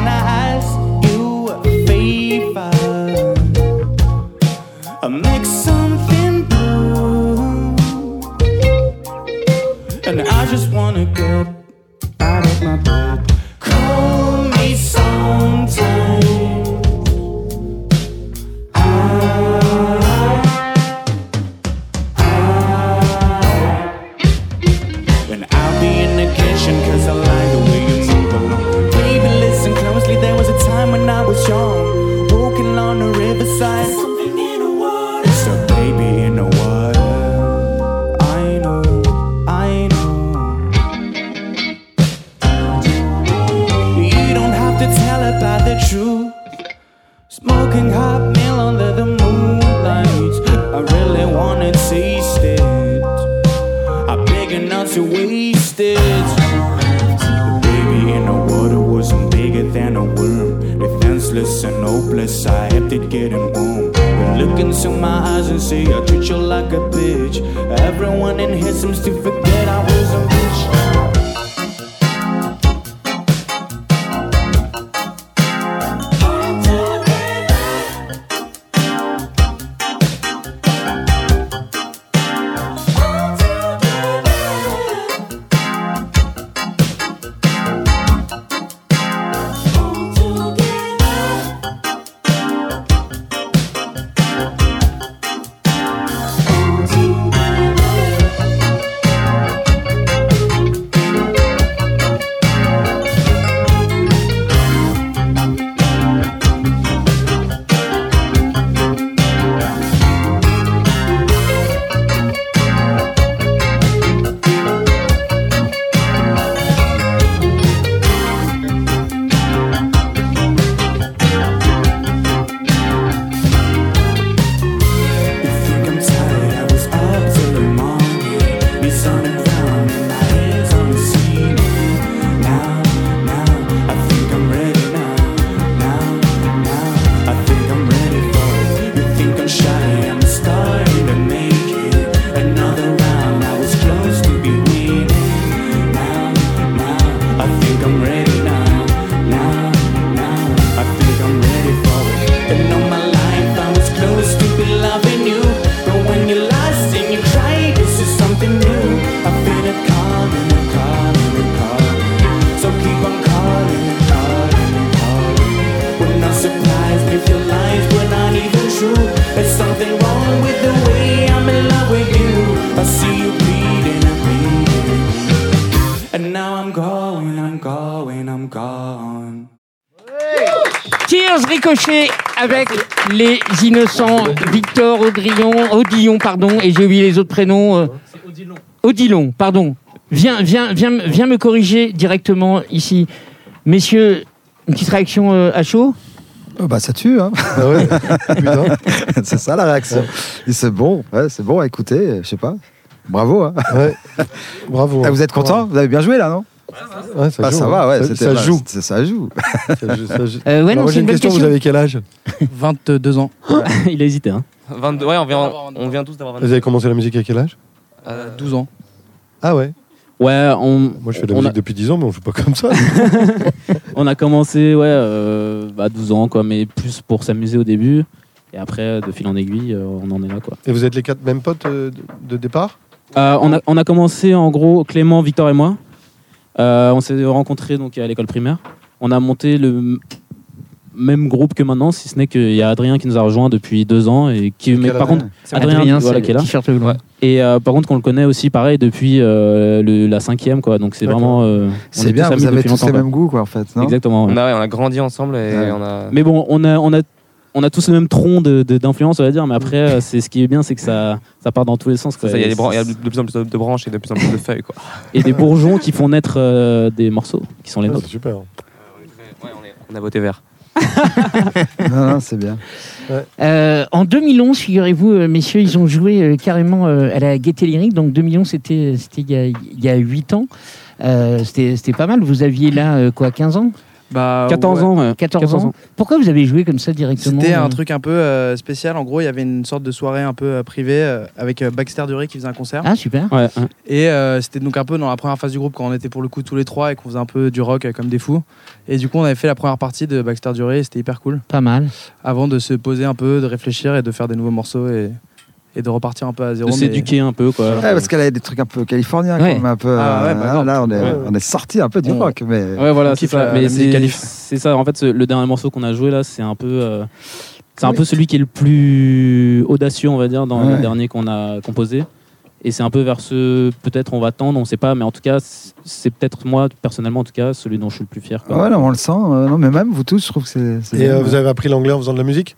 say I treat you like a bitch. Everyone in here seems to forget Ricochet avec les innocents Victor Audrillon, Odillon, pardon, et j'ai oublié les autres prénoms. euh, Odilon, pardon. Viens, viens, viens, me- viens me corriger directement ici. Messieurs, une petite réaction euh, à chaud? Oh, bah ça tue, hein. Ah ouais Putain. c'est ça la réaction. Et c'est bon, ouais, c'est bon. Écoutez, je sais pas. Bravo. Hein. Ouais. Bravo. Ah, vous êtes content? Vous avez bien joué là, non? Ouais, ça, Ah, joue, ça va, ouais. Ça, bah, joue. c'est- Ça joue. Ça joue, ça joue. Euh, Ouais, Alors, non, j'ai une une bonne question, question. vous avez quel âge 22 ans. Il a hésité. Hein. 22, ouais, on vient, on vient tous d'avoir Vous 22. avez commencé la musique à quel âge Euh, 12 ans. Ah ouais Ouais, on, Moi je fais de la musique a, depuis 10 ans, mais on joue pas comme ça. on a commencé ouais, euh, à 12 ans, quoi, mais plus pour s'amuser au début. Et après, de fil en aiguille, euh, on en est là. Quoi. Et vous êtes les quatre mêmes potes euh, de, de départ? Euh, on, a, on a commencé en gros, Clément, Victor et moi. Euh, on s'est rencontrés donc, à l'école primaire. On a monté le même groupe que maintenant, si ce n'est qu'il y a Adrien qui nous a rejoint depuis deux ans. Et qui, mais par Adrien contre, Adrien, Adrien, voilà, c'est qui est là. Et euh, par contre, qu'on le connaît aussi pareil depuis euh, le- la cinquième, quoi. Donc c'est vraiment. euh, C'est est bien, vous avez tous les mêmes goûts, quoi, en fait. Non? Exactement. ouais. on, a, ouais, on a grandi ensemble et Ouais. on a. Mais bon, on a, on a, on a tous le même tronc de, de- d'influence, on va dire. Mais après, euh, c'est ce qui est bien, c'est que ça, ça part dans tous les sens. il y a, Et des bran- il y a de plus en plus de, de branches et de plus en plus de feuilles. Quoi. et des bourgeons qui font naître euh, des morceaux qui sont les Ouais, nôtres. C'est super. Ouais, on, a voté vert. Non, non, c'est bien. Euh, en 2011, figurez-vous, messieurs, ils ont joué euh, carrément euh, à la Gaieté Lyrique. Donc 2011, c'était c'était il y a- il y a 8 ans. Euh, c'était c'était pas mal. Vous aviez là, euh, quoi, 15 ans? Bah, 14 ouais. ans, ouais. 14, 14 ans. ans. Pourquoi vous avez joué comme ça directement C'était un euh, truc un peu euh, spécial. En gros, il y avait une sorte de soirée un peu euh, privée euh, avec euh, Baxter Dury qui faisait un concert. Ah, super. Ouais, ouais. Et euh, c'était donc un peu dans la première phase du groupe quand on était pour le coup tous les trois et qu'on faisait un peu du rock euh, comme des fous. Et du coup, on avait fait la première partie de Baxter Dury et c'était hyper cool. Pas mal. Avant de se poser un peu, de réfléchir et de faire des nouveaux morceaux et, et de repartir un peu à zéro. De mais- s'éduquer un peu, quoi. Ouais, parce qu'elle a des trucs un peu californiens, Ouais. un peu. Ah ouais, euh, bah, là, on est, ouais. on est sorti un peu du On- rock, mais. Ouais, voilà, c'est ça. Mais c'est ça. En fait, le dernier morceau qu'on a joué là, c'est un peu, euh, c'est un peu celui qui est le plus audacieux, on va dire, dans Ouais. le dernier qu'on a composé. Et c'est un peu vers ce, peut-être on va tendre, on sait pas, mais en tout cas, c'est- peut-être moi personnellement, en tout cas, celui dont je suis le plus fier. quoi. Ouais, non, on le sent. euh, non, mais même vous tous, je trouve que c'est. Et euh, vous avez appris l'anglais en faisant de la musique?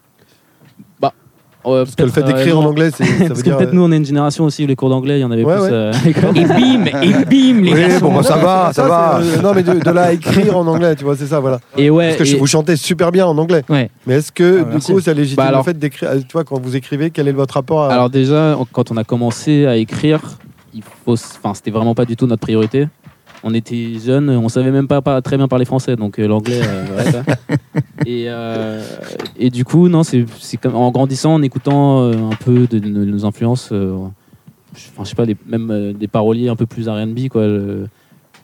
Ouais, Parce que le fait d'écrire euh, en anglais, c'est- ça veut Parce que dire. peut-être nous, on est une génération aussi où les cours d'anglais, il y en avait Ouais, plus ouais. euh. Et bim, et bim, les Oui, bon, bah, ça va, ça va. euh, non, mais de, de là à écrire en anglais, tu vois, c'est ça, voilà. Et ouais, Parce que et- vous chantez super bien en anglais. Ouais. Mais est-ce que, Ah, du merci. coup, ça légitime Bah, alors- le fait d'écrire Tu vois, quand vous écrivez, quel est votre rapport à. Alors déjà, quand on a commencé à écrire, il faut, enfin, c'était vraiment pas du tout notre priorité. On était jeunes, on savait même pas, pas très bien parler français, donc euh, l'anglais. euh, et, euh, et du coup, non, c'est en grandissant, en écoutant euh, un peu de, de nos influences, euh, je, enfin, je sais pas, des, même euh, des paroliers un peu plus R&B, quoi. le-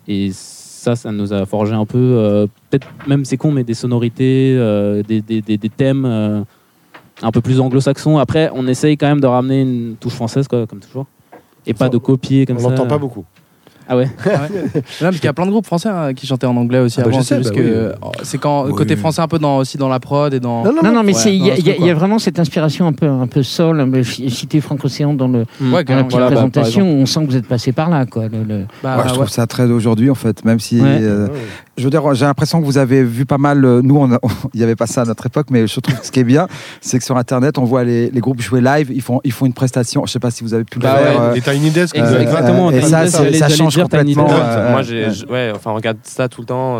et ça, ça nous a forgé un peu, euh, peut-être même c'est con, mais des sonorités, euh, des, des, des- des thèmes. euh, un peu plus anglo-saxon. Après, on essaye quand même de ramener une touche française, quoi, comme toujours. Et pas de copier comme on ça. l'entend pas beaucoup. Ah ouais Ouais. Non, parce qu'il y a plein de groupes français hein, qui chantaient en anglais aussi Ah bah, avant. C'est bah oui. euh, c'est quand Oui. côté français un peu dans, aussi dans la prod et dans. Non, non, mais Ouais, c'est- il y, a- y y vraiment cette inspiration un peu, un peu soul, un peu cité Franco-Océan dans, le, Ouais, dans la petite Voilà, bah, présentation. on sent que vous êtes passé par là. Quoi, le- le- Bah, Ouais, je ouais. trouve ça très d'aujourd'hui, en fait, même si. Ouais. euh, je veux dire, j'ai l'impression que vous avez vu pas mal. euh, Nous, on il n'y avait pas ça à notre époque, mais je trouve que ce qui est bien, c'est que sur Internet, on voit les, les groupes jouer live. Ils font, ils font une prestation. Je sais pas si vous avez pu le Bah faire. ouais, euh, Les Tiny Desk, euh, exactement, et ça, ça j'allais change complètement. Euh, Moi, ouais. j'ai, ouais, enfin, on regarde ça tout le temps.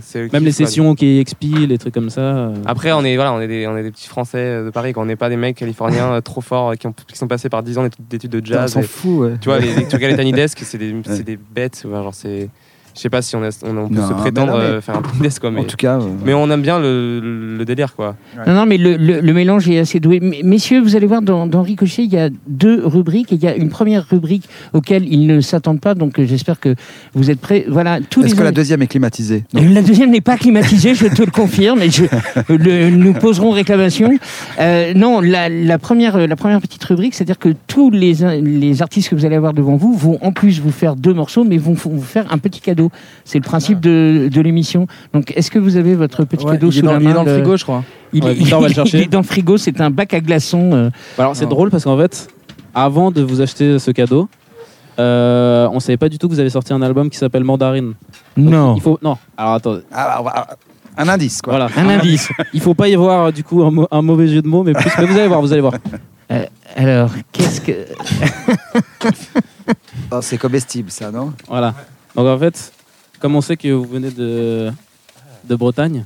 c'est- Ouais. Même les sessions qui expient, les trucs comme ça. euh. Après, on est, voilà, on est, des, on est des petits Français de Paris, quoi. on n'est pas des mecs californiens trop forts qui, ont, qui sont passés par 10 ans d'études- de On jazz. s'en et- fout, ouais. tu vois, les, les, les Tiny Desk, c'est des, c'est des bêtes. ouais, genre, c'est, je sais pas si on, a- on, on peut Non, se mais prétendre non, mais- euh, faire un Desk, quoi, mais, En tout cas. euh, mais on aime bien le, le, le délire, quoi. Non, non, mais le, le- le mélange est assez doué. M- Messieurs, vous allez voir, dans, dans Ricochet, il y a deux rubriques. Et il y a une première rubrique auquel ils ne s'attendent pas. Donc, euh, j'espère que vous êtes prêts. Voilà, tous Est-ce que la deuxième est climatisée? Non. La deuxième n'est pas climatisée, je te le confirme, et je, le- nous poserons réclamation. Euh, non, la, la première, la première petite rubrique, c'est-à-dire que tous les, les artistes que vous allez avoir devant vous vont en plus vous faire deux morceaux, mais vont vous faire un petit cadeau. C'est le principe de, de l'émission. Donc, est-ce que vous avez votre petit Ouais, cadeau sous dans, la il est main dans le frigo, je crois. il, Ouais, est- Victor va le il chercher. est dans le frigo, c'est un bac à glaçons. euh, Bah Alors c'est drôle parce qu'en fait, avant de vous acheter ce cadeau, euh, on savait pas du tout que vous avez sorti un album qui s'appelle Mandarine. Donc, Non. Il faut non. Alors attends. Ah, bah, Un indice, quoi. Voilà. Un indice. Il faut pas y voir du coup un, mau- un mauvais jeu de mots, mais plus. Mais vous allez voir, vous allez voir. Alors, qu'est-ce que. Oh, c'est comestible, ça, non? Voilà. Donc en fait, comme on sait que vous venez de de Bretagne.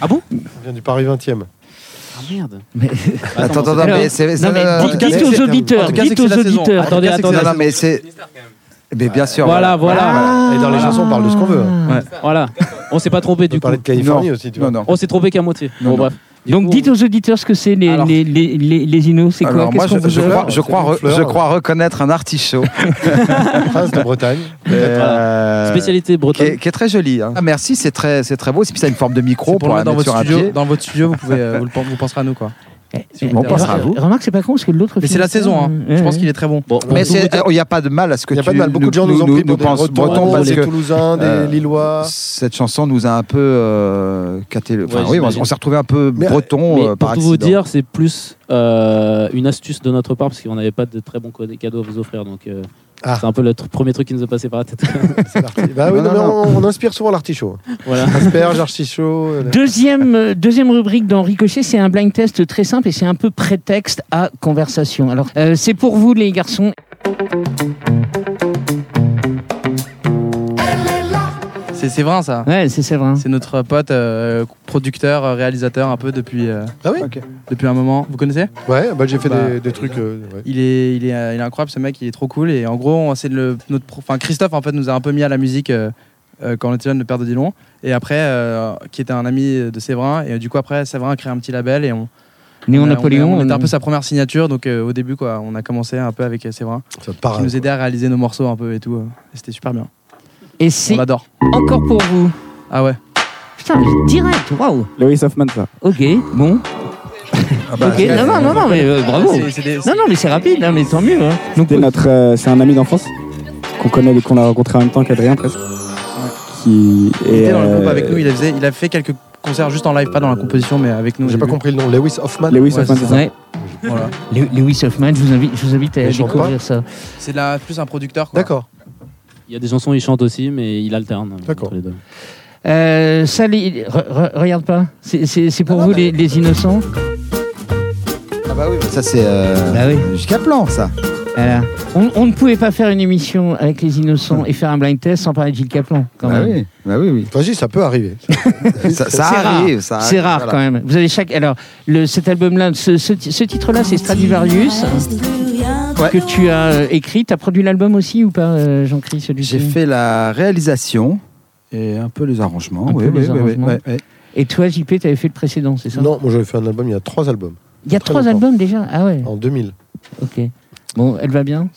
ah bon? On vient du Paris 20e. Ah merde. Mais- Attends, attends, mais c'est. Non, mais dites, dites aux auditeurs, dites aux auditeurs. Attendez, attendez. Non, non, mais c'est. Mais bien sûr. Voilà, voilà. Et dans les chansons, on parle de ce qu'on veut. hein. Ouais. Voilà. On s'est pas trompé On du coup. parler de Californie Non. aussi, tu vois. Non, non. On s'est trompé qu'à moitié. Non, bon non. bref. Donc coup, dites aux auditeurs ce que c'est les, Alors- les, les, les, les inos, c'est quoi? Moi, je, crois, je, C'est crois, une re- fleur. je crois reconnaître un artichaut. Prince de Bretagne. euh, spécialité qui, bretonne. est, qui est très joli. hein. Ah, merci, c'est très, c'est très beau. Ça a une forme de micro C'est pour, pour la dans votre studio. Dans votre studio, vous pouvez, euh, vous, le pen- vous penserez à nous quoi. Eh, on pensera à vous. Remarque, c'est pas con parce que l'autre. Mais c'est la saison, hein. Je pense qu'il est très bon. Bon, Mais pour il n'y a pas de mal à ce que Il n'y a tu pas de mal. Beaucoup de gens nous ont pris pour des Bretons, bretons parce des que Toulousains, des euh, Lillois. cette chanson nous a un peu euh, caté le- enfin, Ouais, oui, on, s'est retrouvé un peu Mais- breton Mais euh, pour par tout vous accident. dire, c'est plus euh, une astuce de notre part parce qu'on n'avait pas de très bons cadeaux à vous offrir. Donc euh, Ah. c'est un peu le tr- premier truc qui nous est passé par la tête. Bah oui, Non, non, non, mais on, on inspire souvent l'artichaut. voilà. Asperge, artichaut. euh, Deuxième, euh, deuxième rubrique dans Ricochet, c'est un blind test très simple et c'est un peu prétexte à conversation. Alors, euh, c'est pour vous les garçons. C'est Séverin ça. Ouais, c'est Séverin. C'est notre pote, euh, producteur, euh, réalisateur un peu depuis, euh, Ah oui Ok. depuis un moment. Vous connaissez? Ouais, bah, j'ai fait Bah, des, des trucs. euh, ouais. il est, il, est, euh, il est incroyable ce mec, il est trop cool. Et en gros, on- c'est le, notre, pro- enfin, Christophe en fait nous a un peu mis à la musique euh, euh, quand on était jeune, le père de Dillon. Et après, euh, qui était un ami de Séverin. Et euh, du coup, après, Séverin a créé un petit label et on, Néon on, a- Napoléon. on, était un peu sa première signature. Donc euh, au début, quoi, on a commencé un peu avec euh, Séverin, Ça te parle. qui nous aidait à réaliser nos morceaux un peu et tout. euh, et C'était super bien. Et c'est encore pour vous. Ah ouais. Putain, mais direct, waouh. Lewis Hoffman, ça. Ok, bon. Ah bah, ok, non, non, non, non, mais euh, bravo. C'est- c'est des- Non, non, mais c'est rapide, hein, mais tant mieux. Hein. Donc, C'était notre, euh, c'est un ami d'enfance qu'on connaît, qu'on a rencontré en même temps qu'Adrien presque. Qui Il était dans le euh, groupe avec nous, il a, faisait- il a fait quelques concerts juste en live, pas dans la composition, mais avec nous. J'ai pas début. compris le nom. Lewis Hoffman. Lewis Ouais, Hoffman, c'est ça. ouais, Voilà. Le- Lewis Hoffman, je vous invite, je vous invite à chante découvrir ça. C'est la- plus un producteur. quoi. D'accord. Il y a des chansons, il chante aussi, mais il alterne. euh, D'accord. entre les deux. Euh, ça, les- re- re- regarde pas. C'est- C'est c'est pour vous, les, les innocents. Ah bah oui, ça c'est euh, Bah oui. jusqu'à plan, ça. Voilà. On, on ne pouvait pas faire une émission avec les innocents et faire un blind test sans parler de Gilles Caplan. Quand Bah même. oui, bah oui, oui. Vas-y, ça peut arriver. Ça, ça arrive, ça C'est rare voilà. quand même. Vous avez chaque. Alors, le, cet album-là, ce, ce, ce titre-là, c'est Stradivarius que tu as euh, écrit. Tu as produit l'album aussi ou pas, euh, Jean-Christ J'ai fait la réalisation et un peu les arrangements. Un oui, peu oui, les arrangements. oui, oui. Et toi, JP, tu avais fait le précédent, c'est ça? Non, moi j'avais fait un album, il y a trois albums. Il y a trois longtemps. albums déjà? Ah ouais, En 2000. ok. Bon, elle va bien?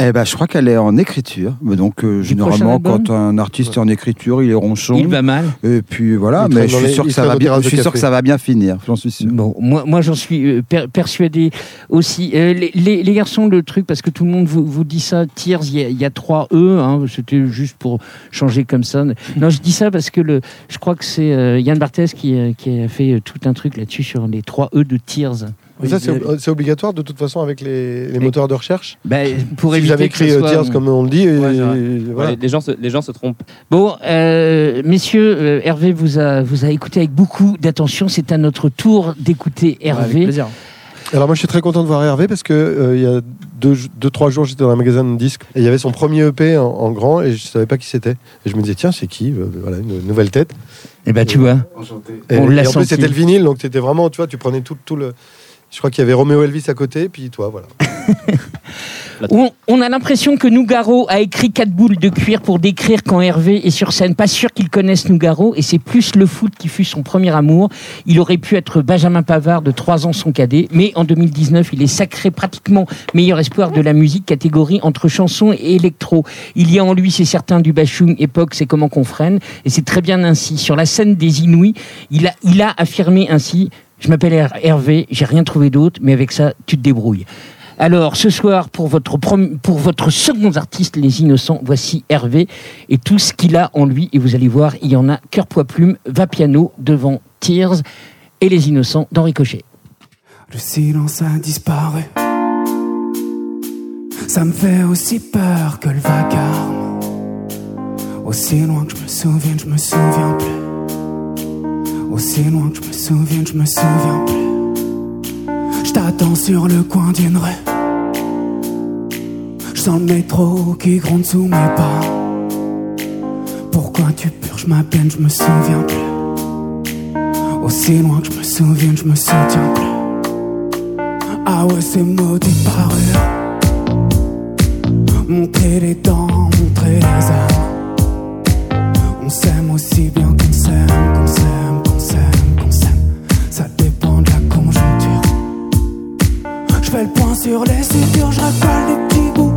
Eh ben, je crois qu'elle est en écriture. Mais donc, euh, généralement, quand un artiste est en écriture, il est ronchon. Il va mal. Et puis voilà, Il mais je suis sûr que ça va bien. Je suis sûr que ça va bien finir. J'en suis sûr. Bon, moi, moi j'en suis euh, per- persuadé aussi. Euh, les, les- les garçons, le truc, parce que tout le monde vous, vous dit ça, Tears, il y, a- il y a trois E, hein, c'était juste pour changer comme ça. Non, je dis ça parce que le, je crois que c'est euh, Yann Barthès qui, euh, qui a fait tout un truc là-dessus sur les trois E de Tears. Mais ça, c'est ob- c'est obligatoire de toute façon avec les, les moteurs de recherche. Bah, pour si éviter j'avais que ce écrit euh, Tears comme on le dit, et- Ouais, et voilà. Les, gens se, les gens se trompent. Bon, euh, messieurs, euh, Hervé vous a, vous a écouté avec beaucoup d'attention. C'est à notre tour d'écouter Ouais, avec Hervé. plaisir. Alors moi je suis très content de voir Hervé parce que euh, il y a deux, deux trois jours j'étais dans un magasin de disques et il y avait son premier EP en, en grand et je savais pas qui c'était et je me disais tiens c'est qui? Voilà une nouvelle tête Eh ben, tu vois. et, On l'a et en plus senti. c'était le vinyle donc c'était vraiment tu vois tu prenais tout, tout le je crois qu'il y avait Roméo Elvis à côté puis toi voilà On, a l'impression que Nougaro a écrit quatre boules de cuir pour décrire quand Hervé est sur scène. Pas sûr qu'il connaisse Nougaro et c'est plus le foot qui fut son premier amour. Il aurait pu être Benjamin Pavard de 3 ans son cadet, mais en 2019 il est sacré pratiquement meilleur espoir de la musique catégorie entre chanson et électro. Il y a en lui, c'est certain, du Bachung époque, c'est comment qu'on freine et c'est très bien ainsi. Sur la scène des Inouïs, il a affirmé ainsi. Je m'appelle Hervé, j'ai rien trouvé d'autre, mais avec ça, tu te débrouilles. Alors, ce soir, pour votre, pour votre second artiste, Les Innocents, voici Hervé et tout ce qu'il a en lui. Et vous allez voir, il y en a Cœur Poids Plume, Va Piano, Devant Tears et Les Innocents d'Henri Cochet. Le silence a disparu. Ça me fait aussi peur que le vacarme. Aussi loin que je me souviens, je me souviens plus. Aussi loin que je me souviens, je me souviens plus. Je t'attends sur le coin d'une rue. Je sens le métro qui gronde sous mes pas. Pourquoi tu purges ma peine, je me souviens plus. Aussi loin que je me souviens, je me souviens plus. Ah ouais, ces mots disparus. Montrer les dents, montrer les âmes. On s'aime aussi bien qu'on s'aime, qu'on s'aime. sur les sutures, je rafale des petits bouts.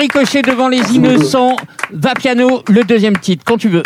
ricochet devant les innocents. Vapiano, le deuxième titre, quand tu veux.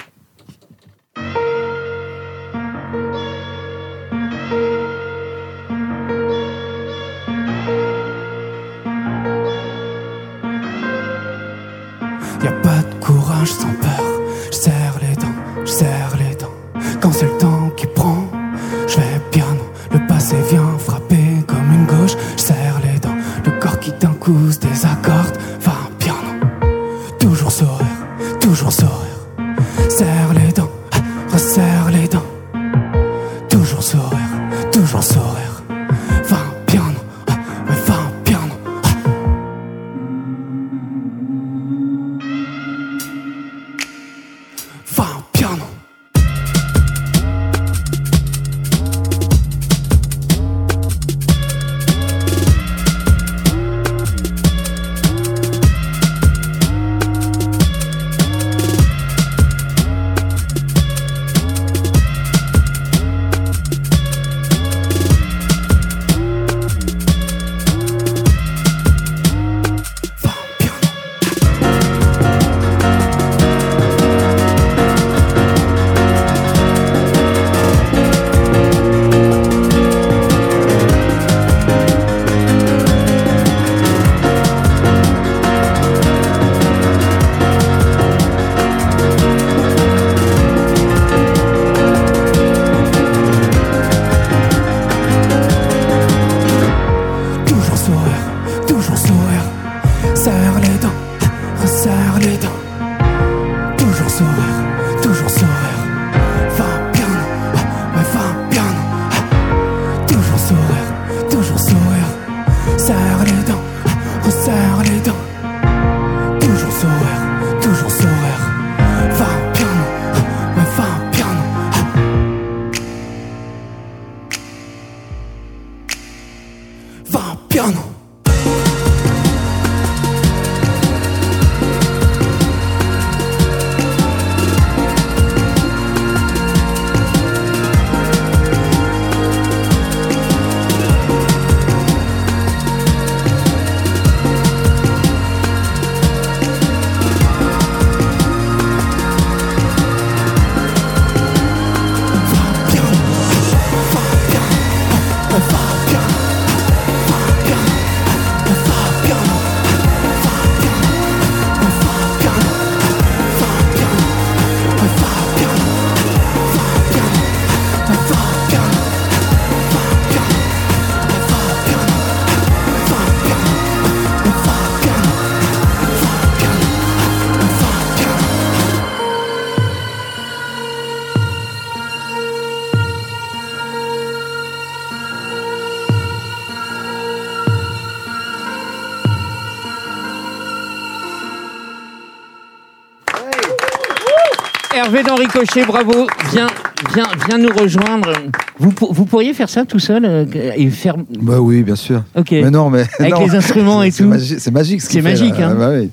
D'Henri Cochet, bravo. Viens, viens, viens nous rejoindre. Vous, vous pourriez faire ça tout seul euh, et faire. Bah oui, bien sûr. Ok. Mais non, mais. Avec non. les instruments et C'est tout. magi- C'est magique ce qu'il C'est fait, magique, hein. Ah bah oui.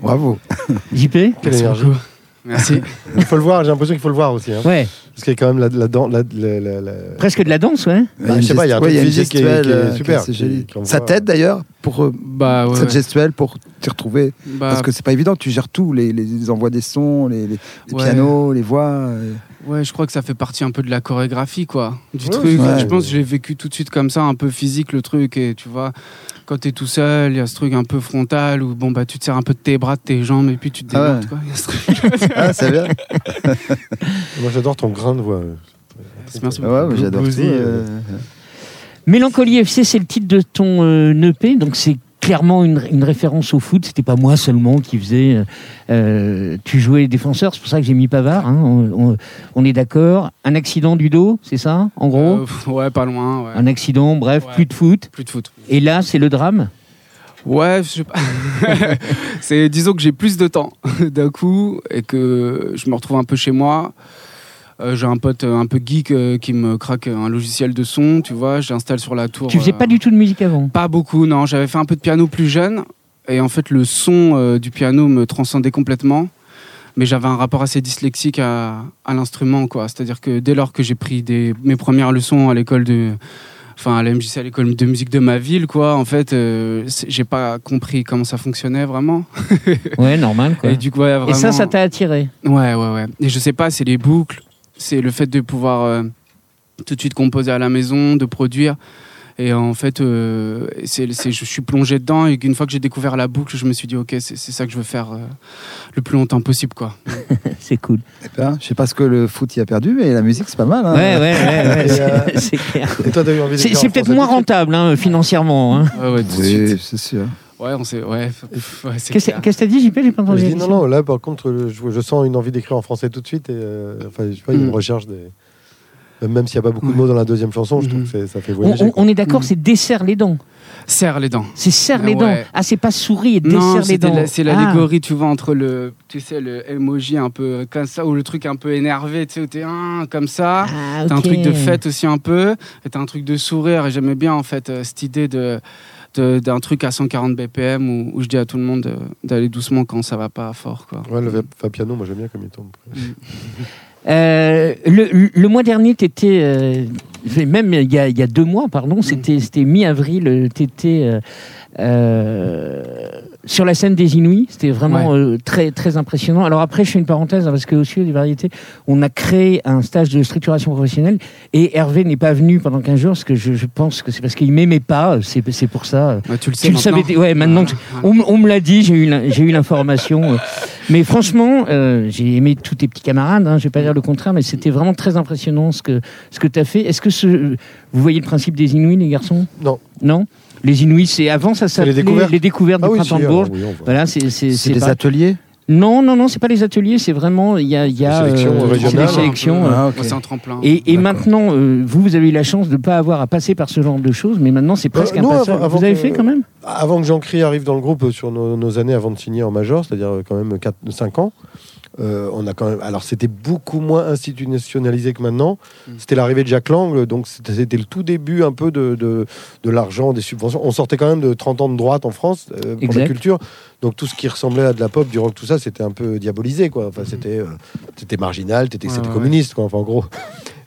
Bravo. JP Quelle énergie. Merci. Il faut le voir, j'ai l'impression qu'il faut le voir aussi. hein. Ouais, Parce qu'il y a quand même la, la, dan- la, la, la- la- presque de la danse, ouais. Bah, je sais pas, il y a un Ouais, truc physique qui est- qui est euh, super, qui- Ça t'aide d'ailleurs pour euh, Bah ouais. cette ouais. gestuelle pour t'y retrouver? Bah, Parce que c'est pas évident, tu gères tout, les, les envois des sons, les, les- les Ouais. pianos, les voix. euh. Ouais, je crois que ça fait partie un peu de la chorégraphie, quoi. Du Ouais, truc. ouais. Je pense que j'ai vécu tout de suite comme ça, un peu physique le truc. Et tu vois, quand t'es tout seul, il y a ce truc un peu frontal où bon, bah, tu te sers un peu de tes bras, de tes jambes, et puis tu te Ah ouais. démontes, quoi. Il y a ce truc. Ah, c'est bien. Moi j'adore ton grain de voix. Merci Ah ouais, beaucoup. j'adore. Bluesy, euh. Mélancolie FC, c'est le titre de ton euh, EP, donc c'est clairement une, une référence au foot. C'était pas moi seulement qui faisais. euh, euh, tu jouais défenseur, c'est pour ça que j'ai mis Pavard. hein, on, on- on est d'accord. Un accident du dos, c'est ça, en gros? Euh, ouais, pas loin. Ouais. Un accident, bref, Ouais. plus de foot. Plus de foot. Et là, c'est le drame? Ouais, je sais pas. c'est disons que j'ai plus de temps d'un coup et que je me retrouve un peu chez moi. Euh, j'ai un pote euh, un peu geek euh, qui me craque un logiciel de son, tu vois. J'installe sur la tour. Tu faisais pas du tout de musique avant? Pas beaucoup, non. J'avais fait un peu de piano plus jeune. Et en fait, le son du piano me transcendait complètement. Mais j'avais un rapport assez dyslexique à, à l'instrument, quoi. C'est-à-dire que dès lors que j'ai pris des, mes premières leçons à l'école de. Enfin, à la MJC, à l'école de musique de ma ville, quoi. En fait, euh, j'ai pas compris comment ça fonctionnait vraiment. Ouais, normal. Quoi. Et du coup, ouais, Et ça, ça t'a attiré? Ouais, ouais, ouais. Et je sais pas, c'est les boucles, c'est le fait de pouvoir euh, tout de suite composer à la maison, de produire. Et en fait, euh, je suis plongé dedans et qu'une fois que j'ai découvert la boucle, je me suis dit, ok, c'est, ça que je veux faire euh, le plus longtemps possible, quoi. C'est cool. Eh ben, je sais pas ce que le foot y a perdu, mais la musique c'est pas mal. hein. Ouais, ouais, ouais. ouais, Et, c'est- euh, c'est clair. C'est peut-être moins rentable hein, financièrement. hein. Ouais, ouais, tout de Oui, c'est sûr. Ouais, on sait, ouais, ouais, Qu'est-ce que t'as dit, JP J'ai pas entendu. Je dis non, non, là par contre, le- je, je sens une envie d'écrire en français tout de suite. Et, euh, enfin, je sais pas, il y a une Mm. recherche des. Même s'il n'y a pas beaucoup de mots dans la deuxième chanson, je trouve Mhm. que ça fait voyager. on- est d'accord, Mm. c'est desserre les dents. Serre les dents. C'est serre Ah les dents. ouais. Ah, c'est pas souris et Non, desserre les dents. la- c'est Ah. l'allégorie, tu vois, entre le, tu sais, le emoji un peu comme ça, ou le truc un peu énervé, tu sais, où t'es un comme ça. Ah, T'as un truc de fête aussi un peu, et t'as un truc de sourire, et j'aimais bien en fait euh, cette idée de- d'un truc à 140 BPM où, où je dis à tout le monde euh, d'aller doucement quand ça va pas fort quoi. Ouais, le piano, moi j'aime bien comme il tombe. Euh, le, le mois dernier, t'étais. euh, même il y, a, il y a deux mois, pardon, c'était c'était mi-avril, t'étais. euh, euh, sur la scène des Inuits, c'était vraiment euh, très très impressionnant. Alors après, je fais une parenthèse hein, parce que au Studio des variétés, on a créé un stage de structuration professionnelle et Hervé n'est pas venu pendant 15 jours parce que je, je pense que c'est parce qu'il m'aimait pas. C'est c'est pour ça. Ouais, tu le sais Tu le savais, ouais, maintenant, on, me l'a dit, j'ai eu j'ai eu l'information. Mais franchement, euh, j'ai aimé tous tes petits camarades, hein, je vais pas dire le contraire, mais c'était vraiment très impressionnant ce que, ce que tu as fait. Est-ce que ce, vous voyez le principe des Inuits, les garçons? Non. Non? Les Inuits, c'est avant, ça s'appelait les découvertes les découvertes Ah du oui, printemps si, de alors, Bourges. oui, voit. Voilà, c'est c'est- C'est c'est des pas- ateliers Non, non, non, c'est pas les ateliers, c'est vraiment il y a, il y a Des sélections des euh, Ah. Moi, c'est un tremplin. Et, maintenant, euh, vous, vous avez eu la chance de ne pas avoir à passer par ce genre de choses, mais maintenant, c'est presque Euh, un nous, passage. avant- avant vous avez que- fait quand même? avant que Jean-Cri arrive dans le groupe euh, sur nos, nos années avant de signer en major, c'est-à-dire euh, quand même 4, 5 ans, euh, on a quand même. Alors c'était beaucoup moins institutionnalisé que maintenant. Mm. C'était l'arrivée de Jacques Lang, donc c'était le tout début un peu de, de, de l'argent, des subventions. On sortait quand même de 30 ans de droite en France euh, pour la culture. Donc tout ce qui ressemblait à de la pop, du rock, tout ça, c'était un peu diabolisé, quoi. Enfin, c'était euh, c'était marginal, Ouais, c'était ouais, communiste, quoi. Enfin, en gros.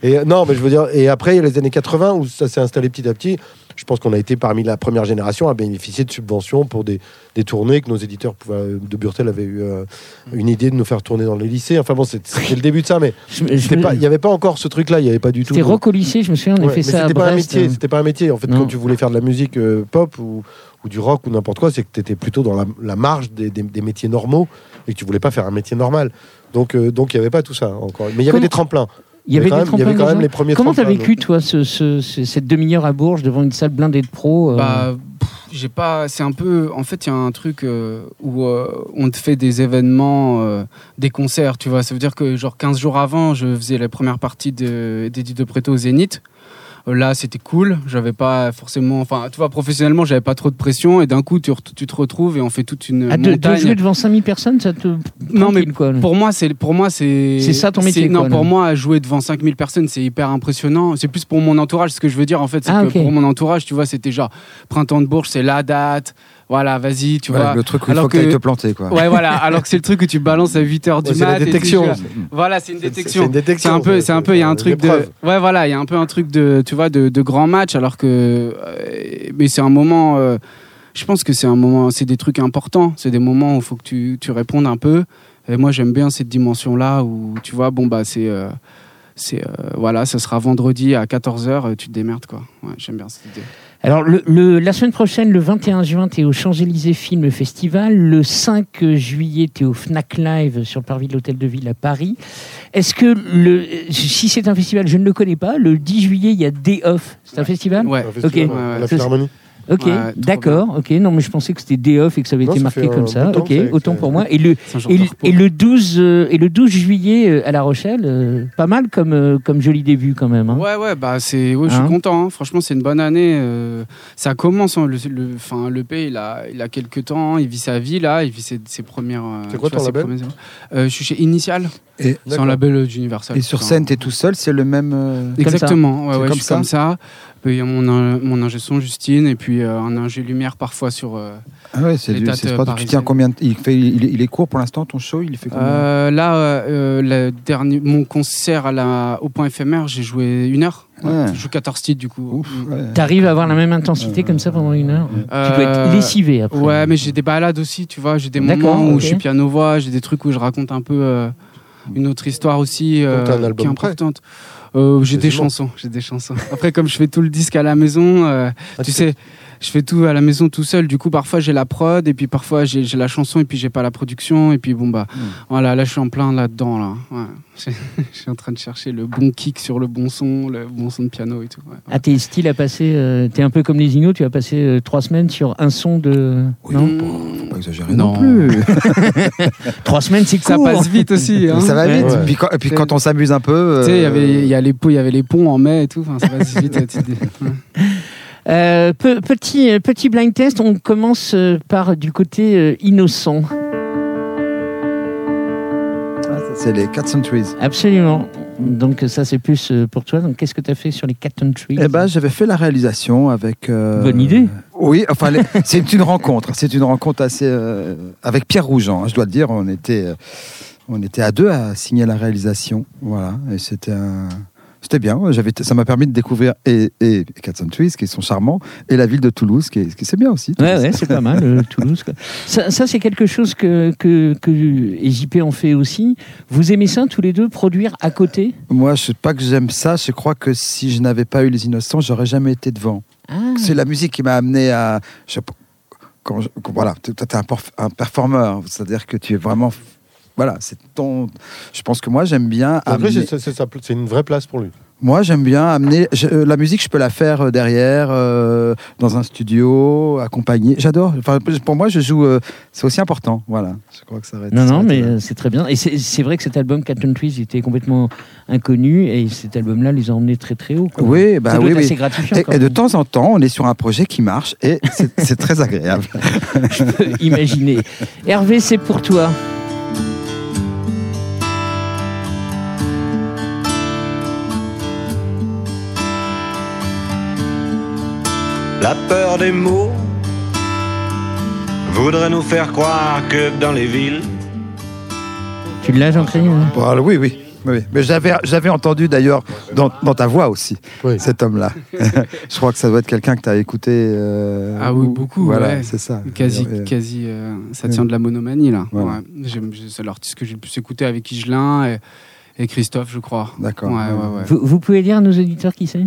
Et non, mais je veux dire. Et après, il y a les années 80 où ça s'est installé petit à petit. Je pense qu'on a été parmi la première génération à bénéficier de subventions pour des, des tournées que nos éditeurs pouvaient, de Burtel avaient eu euh, une idée de nous faire tourner dans les lycées. Enfin bon, c'était le début de ça, mais il n'y avait pas encore ce truc-là. Il n'y avait pas du tout. C'était rock au lycée, je me souviens, on a fait mais ça c'était pas un métier. euh. C'était pas un métier. En fait, Non. quand tu voulais faire de la musique euh, pop ou, ou du rock ou n'importe quoi, c'est que tu étais plutôt dans la, la marge des, des- des métiers normaux et que tu voulais pas faire un métier normal. Donc, euh, donc il n'y avait pas tout ça encore. Mais il y avait Comment- des tremplins. Il y avait quand des même, il y avait quand même les premiers Comment t'as vécu, toi, ce, ce- ce- cette demi-heure à Bourges devant une salle blindée de pros euh, Bah, j'ai pas. C'est un peu. En fait, il y a un truc euh, où euh, on te fait des événements, euh, des concerts, tu vois. Ça veut dire que, genre, 15 jours avant, je faisais la première partie de- d'Edith de Préto au Zénith. Là, c'était cool. J'avais pas forcément. Enfin, tu vois, professionnellement, j'avais pas trop de pression. Et d'un coup, tu, te retrouves et on fait toute une ah, de, de montagne. jouer devant 5000 personnes, ça te. Non, mais quoi. pour moi, c'est pour moi c'est C'est ça ton métier, Non, quoi, pour moi, jouer devant 5000 personnes, c'est hyper impressionnant. C'est plus pour mon entourage. Ce que je veux dire, en fait, c'est Ah, que pour mon entourage, tu vois, c'était genre printemps de Bourges, c'est la date. Voilà, vas-y, tu Ouais, vois. le truc où il faut que tu que- te planter. Quoi. Ouais, voilà. Alors que c'est le truc que tu balances à 8h du Ouais, c'est mat. la et tu- détection. tu. Voilà, c'est une C'est- détection. c'est une détection, C'est un peu, c'est- c'est un peu, il y a un c'est truc de, ouais, voilà, il y a un peu un truc de, tu vois, de, de grand match, alors que, euh, mais c'est un moment, euh, je pense que c'est un moment, c'est des trucs importants, c'est des moments où il faut que tu, tu répondes un peu. Et moi, j'aime bien cette dimension-là où, tu vois, bon bah c'est, euh, c'est, euh, voilà, ça sera vendredi à 14h, tu te démerdes quoi. Ouais, j'aime bien cette idée. Alors, le, le- la semaine prochaine, le 21 juin, tu es au Champs-Élysées Film Festival. Le 5 juillet, tu es au Fnac Live sur le parvis de l'Hôtel de Ville à Paris. Est-ce que, le, si c'est un festival, je ne le connais pas, le 10 juillet, il y a Day Off. C'est un festival? Ouais. Un festival, Ok. ouais, Ouais, La ouais. Philharmonie. Ok, Ouais, d'accord. Ok, non, mais je pensais que c'était Day Off et que ça avait Non, été ça marqué comme bout ça. temps Ok, autant que- pour moi. Et le, et, et le 12, euh, et le 12 juillet euh, à La Rochelle, euh, pas mal comme, euh, comme joli début quand même. hein. Ouais, ouais, bah c'est, ouais, je Hein suis content. hein. Franchement, c'est une bonne année. euh, ça commence. hein, le, le, enfin, le P, il a, il a quelques temps. Il vit sa vie là. Il vit ses, ses premières. euh, C'est quoi tu vois, ton label? euh, Je suis chez Initial. Et, C'est un label d'Universal. et sur scène, tu es tout seul, c'est le même. euh, Exactement. Ouais, C'est ouais, comme je suis comme ça. Puis Il y a mon, mon ingé son Justine et puis euh, un ingé lumière parfois sur. euh, Ah ouais, c'est du- euh, pas- Tu tiens combien de- il, fait, il, est- il est court pour l'instant, ton show Il fait combien euh, là, euh, le dernier, mon concert à la, au point éphémère, j'ai joué une heure. Ouais. Je joue 14 titres du coup. Ouais. T'arrives à avoir la même intensité comme ça pendant une heure? Tu dois être lessivé après. Ouais, mais j'ai des balades aussi, tu vois. J'ai des moments où je suis piano-voix, j'ai des trucs où je raconte un peu euh, une autre histoire aussi euh, qui est importante. Euh, j'ai des chansons, j'ai des chansons. Après, comme je fais tout le disque à la maison, euh, Ah, tu sais, je fais tout à la maison tout seul. Du coup, parfois j'ai la prod, et puis parfois j'ai j'ai la chanson, et puis j'ai pas la production, et puis bon bah, Hmm. voilà, là je suis en plein là-dedans là. Ouais. Je suis en train de chercher le bon kick sur le bon son, le bon son de piano et tout. ouais. Ah, t'es style à passer. euh, t'es un peu comme les Ignos, tu vas passer euh, trois semaines sur un son de. Oui, non faut, faut pas exagérer Non. non, plus. Trois semaines, c'est Ça court. passe vite aussi. Hein. Ça va vite. Ouais. Puis quand, et puis quand on s'amuse un peu. Tu sais, il y euh, avait, il y a les ponts, il y avait les ponts en mai et tout. Ça passe vite. Euh, pe- petit, euh, petit blind test, on commence euh, par du côté euh, innocent. ah, ça, c'est les Cat Centuries. Absolument. Donc ça c'est plus pour toi. Donc qu'est-ce que tu as fait sur les Cat Trees? Eh ben, j'avais fait la réalisation avec. euh, Bonne idée. Oui, enfin, les- c'est une rencontre. C'est une rencontre assez euh, avec Pierre Rougeant. hein, je dois le dire, on était, euh, on était à deux à signer la réalisation. Voilà, et c'était un. C'était bien, j'avais, ça m'a permis de découvrir et, et Cat Trees, qui sont charmants, et la ville de Toulouse, qui, qui c'est bien aussi. Toulouse. ouais, c'est pas mal, euh, Toulouse. quoi. Ça, ça, c'est quelque chose que, que, que et JP en fait aussi. Vous aimez ça, tous les deux, produire à côté? Moi, je sais pas que j'aime ça. Je crois que si je n'avais pas eu les Innocents, j'aurais jamais été devant. Ah, C'est la musique qui m'a amené à. je sais pas, quand je- quand- voilà, tu es un, un performeur, c'est-à-dire que tu es vraiment. Voilà, c'est ton. Je pense que moi, j'aime bien. Après, amener- c'est une vraie place pour lui. Moi, j'aime bien amener je- euh, la musique. Je peux la faire euh, derrière, euh, dans un studio, accompagné. J'adore. Enfin, pour moi, je joue. euh, c'est aussi important. Voilà. Je crois que ça va être. Non, non, mais euh, c'est très bien. Et c'est vrai que cet album, Cat Trees, était complètement inconnu et cet album-là les a emmenés très très haut. quoi. Oui, bah Ça doit oui, être oui. assez gratifiant. Et, et de temps en temps, on est sur un projet qui marche et c'est c'est très agréable. Je peux imaginer. Hervé, c'est pour toi. La peur des mots voudrait nous faire croire que dans les villes, Tu l'as, Jean-Claude hein Voilà, oui, oui. oui. Mais j'avais j'avais entendu d'ailleurs dans, dans ta voix aussi, Oui. cet homme-là. je crois que ça doit être quelqu'un que tu as écouté. euh, Ah oui, ou- beaucoup, Voilà, ouais. c'est ça. Quasi, Euh, quasi euh, ça tient de la monomanie là. Voilà. Ouais. J'aime- C'est l'artiste que j'ai le plus écouté avec Igelin et, et Christophe, je crois. D'accord. Ouais, ouais, ouais. vous, vous pouvez dire à nos auditeurs qui c'est?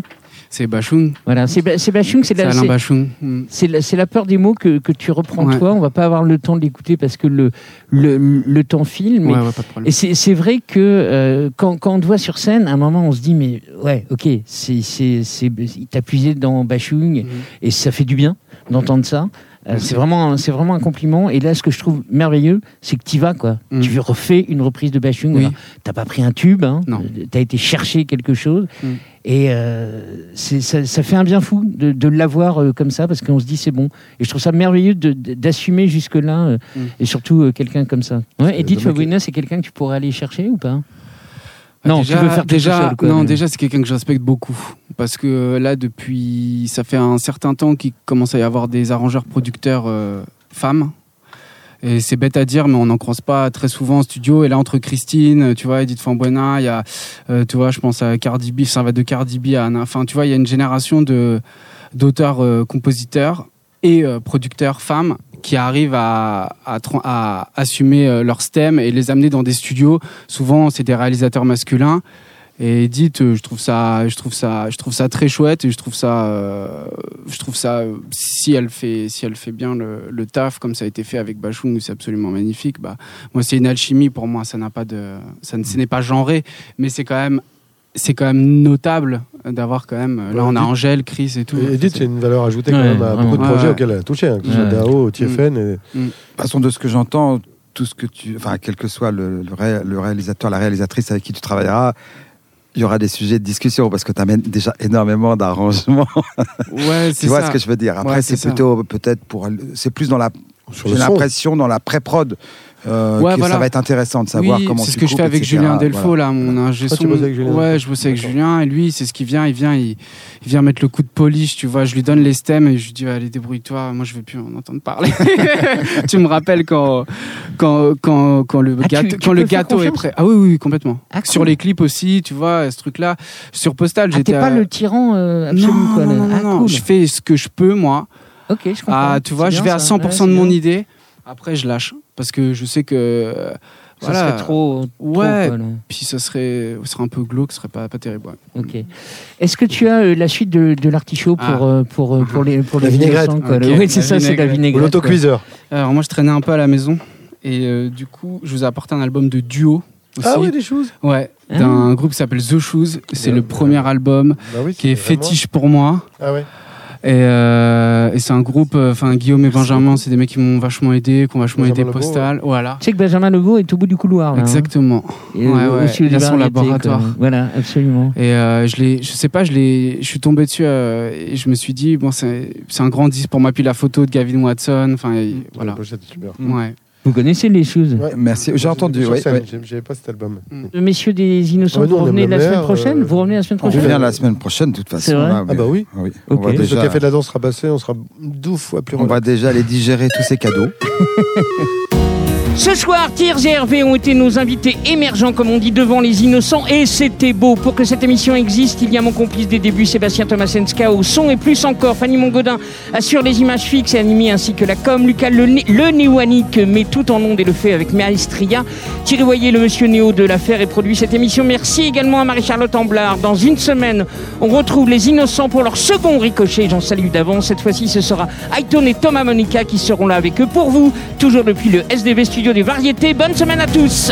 C'est Bachung. Voilà, c'est Ba- c'est Bachung, c'est la, Alain c'est- Bachung. C'est la, c'est la peur des mots que, que tu reprends Ouais. toi. On va pas avoir le temps de l'écouter parce que le, le, le temps file. Mais Ouais, ouais, pas de problème. Et c'est vrai que euh, quand, quand on te voit sur scène, à un moment, on se dit, mais ouais, ok, c'est c'est c'est il t'a puisé dans Bachung Mhm. et ça fait du bien d'entendre ça. Euh, c'est vraiment, c'est vraiment un compliment. Et là, ce que je trouve merveilleux, c'est que tu vas, quoi. Mhm. Tu refais une reprise de Bachung. Oui. T'as pas pris un tube, hein. Non. Tu as été chercher quelque chose. Mhm. Et euh, ça, ça fait un bien fou de, de l'avoir euh, comme ça, parce qu'on se dit, c'est bon. Et je trouve ça merveilleux d'assumer jusque-là, euh, Mhm. et surtout euh, quelqu'un comme ça. Ouais, Edith Fabrina, c'est quelqu'un que tu pourrais aller chercher ou pas? Ah, Non, déjà, tu veux faire tout déjà, seul, quoi, non, mais- déjà c'est quelqu'un que je respecte beaucoup parce que euh, là depuis ça fait un certain temps qu'il commence à y avoir des arrangeurs producteurs euh, femmes et c'est bête à dire mais on n'en croise pas très souvent en studio et là entre Christine tu vois Edith Fambuena il y a euh, tu vois je pense à Cardi B ça va de Cardi B à Anna enfin tu vois il y a une génération de d'auteurs euh, compositeurs et producteurs femmes qui arrivent à, à, à assumer euh, leur stem et les amener dans des studios. Souvent, c'est des réalisateurs masculins. Et Edith, euh, je trouve ça, je trouve ça, je trouve ça très chouette et je trouve ça, euh, je trouve ça, euh, si elle fait, si elle fait bien le, le taf comme ça a été fait avec Bachung, c'est absolument magnifique. Bah, moi, c'est une alchimie pour moi. Ça n'a pas de, ça ne, ce n'est pas genré, mais c'est quand même, c'est quand même notable d'avoir quand même. Là, on a Edith- Angèle, Chris et tout. Et Edith, c'est une valeur ajoutée quand Ouais, même à vraiment. beaucoup de Ouais, projets ouais. auxquels elle a touché, hein, que ce soit Ouais. Dao, TFN. Et... De toute façon, de ce que j'entends, tout ce que tu, enfin, quel que soit le, le ré- le réalisateur, la réalisatrice avec qui tu travailleras, il y aura des sujets de discussion parce que tu amènes déjà énormément d'arrangements. Ouais, tu vois ça. ce que je veux dire? Après, Ouais, c'est plutôt peut-être pour, c'est plus dans la, j'ai l'impression dans la pré-prod euh, Ouais, que voilà. ça va être intéressant de savoir oui, comment. c'est ce tu que je fais avec etc. Julien Delfaux Voilà. là, mon ingé Ah, tu son. bosses avec Julien Ouais, je bosse avec D'accord. Julien et lui, c'est ce qui vient, il vient, il, il vient mettre le coup de polish, tu vois, je lui donne les stems et je lui dis allez débrouille-toi, moi je veux plus en entendre parler. tu me rappelles quand quand quand, quand le Ah, gâteau tu quand le gâteau est prêt. Ah oui oui, complètement. Ah, cool. Sur les clips aussi, tu vois, ce truc là, sur Postal, Ah, j'étais t'es pas à- le tyran euh, absolu, non, quoi. non, non, non, Ah, non. cool. je fais ce que je peux moi. Ok, je comprends. Ah, tu vois, je vais à ça. 100% Ouais, c'est de mon idée. Après, je lâche parce que je sais que Ça voilà. serait trop. trop, Ouais. quoi. Puis ça serait, ça serait un peu glauque, ce serait pas, pas terrible. ouais. Ok. Est-ce que tu as euh, la suite de, de l'artichaut pour, Ah. euh, pour, euh, pour les pour La les vinaigrette. Oui, c'est ça, c'est la vinaigrette. L'autocuiseur. Alors moi, je traînais un peu à la maison et euh, du coup, je vous ai apporté un album de duo. Aussi. Ah oui, des choses. Ouais, Ah. d'un groupe qui s'appelle The Shoes. C'est le premier album Bah oui, qui est vraiment- fétiche pour moi. Ah ouais. Et, euh, et c'est un groupe, euh, enfin Guillaume et Benjamin, c'est des mecs qui m'ont vachement aidé, qui ont vachement Benjamin aidé Legault, Postal. Voilà. Tu sais que Benjamin Legault est au bout du couloir. Là, hein. Exactement. Et, Ouais, ouais, il a son laboratoire. Voilà, absolument. Et euh, je l'ai, je sais pas, je l'ai, je suis tombé dessus euh, et je me suis dit bon c'est, un grand disque pour moi. Puis la photo de Gavin Watson, enfin Voilà. super. Ouais. Vous connaissez les choses Ouais. Merci. J'ai entendu. J'ai- J'avais pas cet album. Euh, Messieurs des innocents, Ouais, nous, vous on revenez la la semaine prochaine euh, Vous revenez la semaine On prochaine revient la semaine prochaine, de toute façon. C'est vrai là, Ah bah oui. oui. On va Le déjà, café de la danse sera passé, on sera 12 fois plus on va déjà aller digérer tous ces cadeaux. Ce soir, Tiers et Hervé ont été nos invités émergents, comme on dit, devant les innocents, et c'était beau. Pour que cette émission existe, il y a mon complice des débuts, Sébastien Thomasenska, au son, et plus encore, Fanny Mongodin assure les images fixes et animées, ainsi que la com, Lucas le, le Néouanique met tout en onde et le fait avec Maestria. Thierry Voyer, le monsieur Néo de l'affaire, et produit cette émission. Merci également à Marie-Charlotte Amblard. Dans une semaine, on retrouve les innocents pour leur second ricochet. J'en salue d'avance. Cette fois-ci, ce sera Ayton et Thomas Monica qui seront là avec eux pour vous, toujours depuis le SDV Des Variétés. Bonne semaine à tous!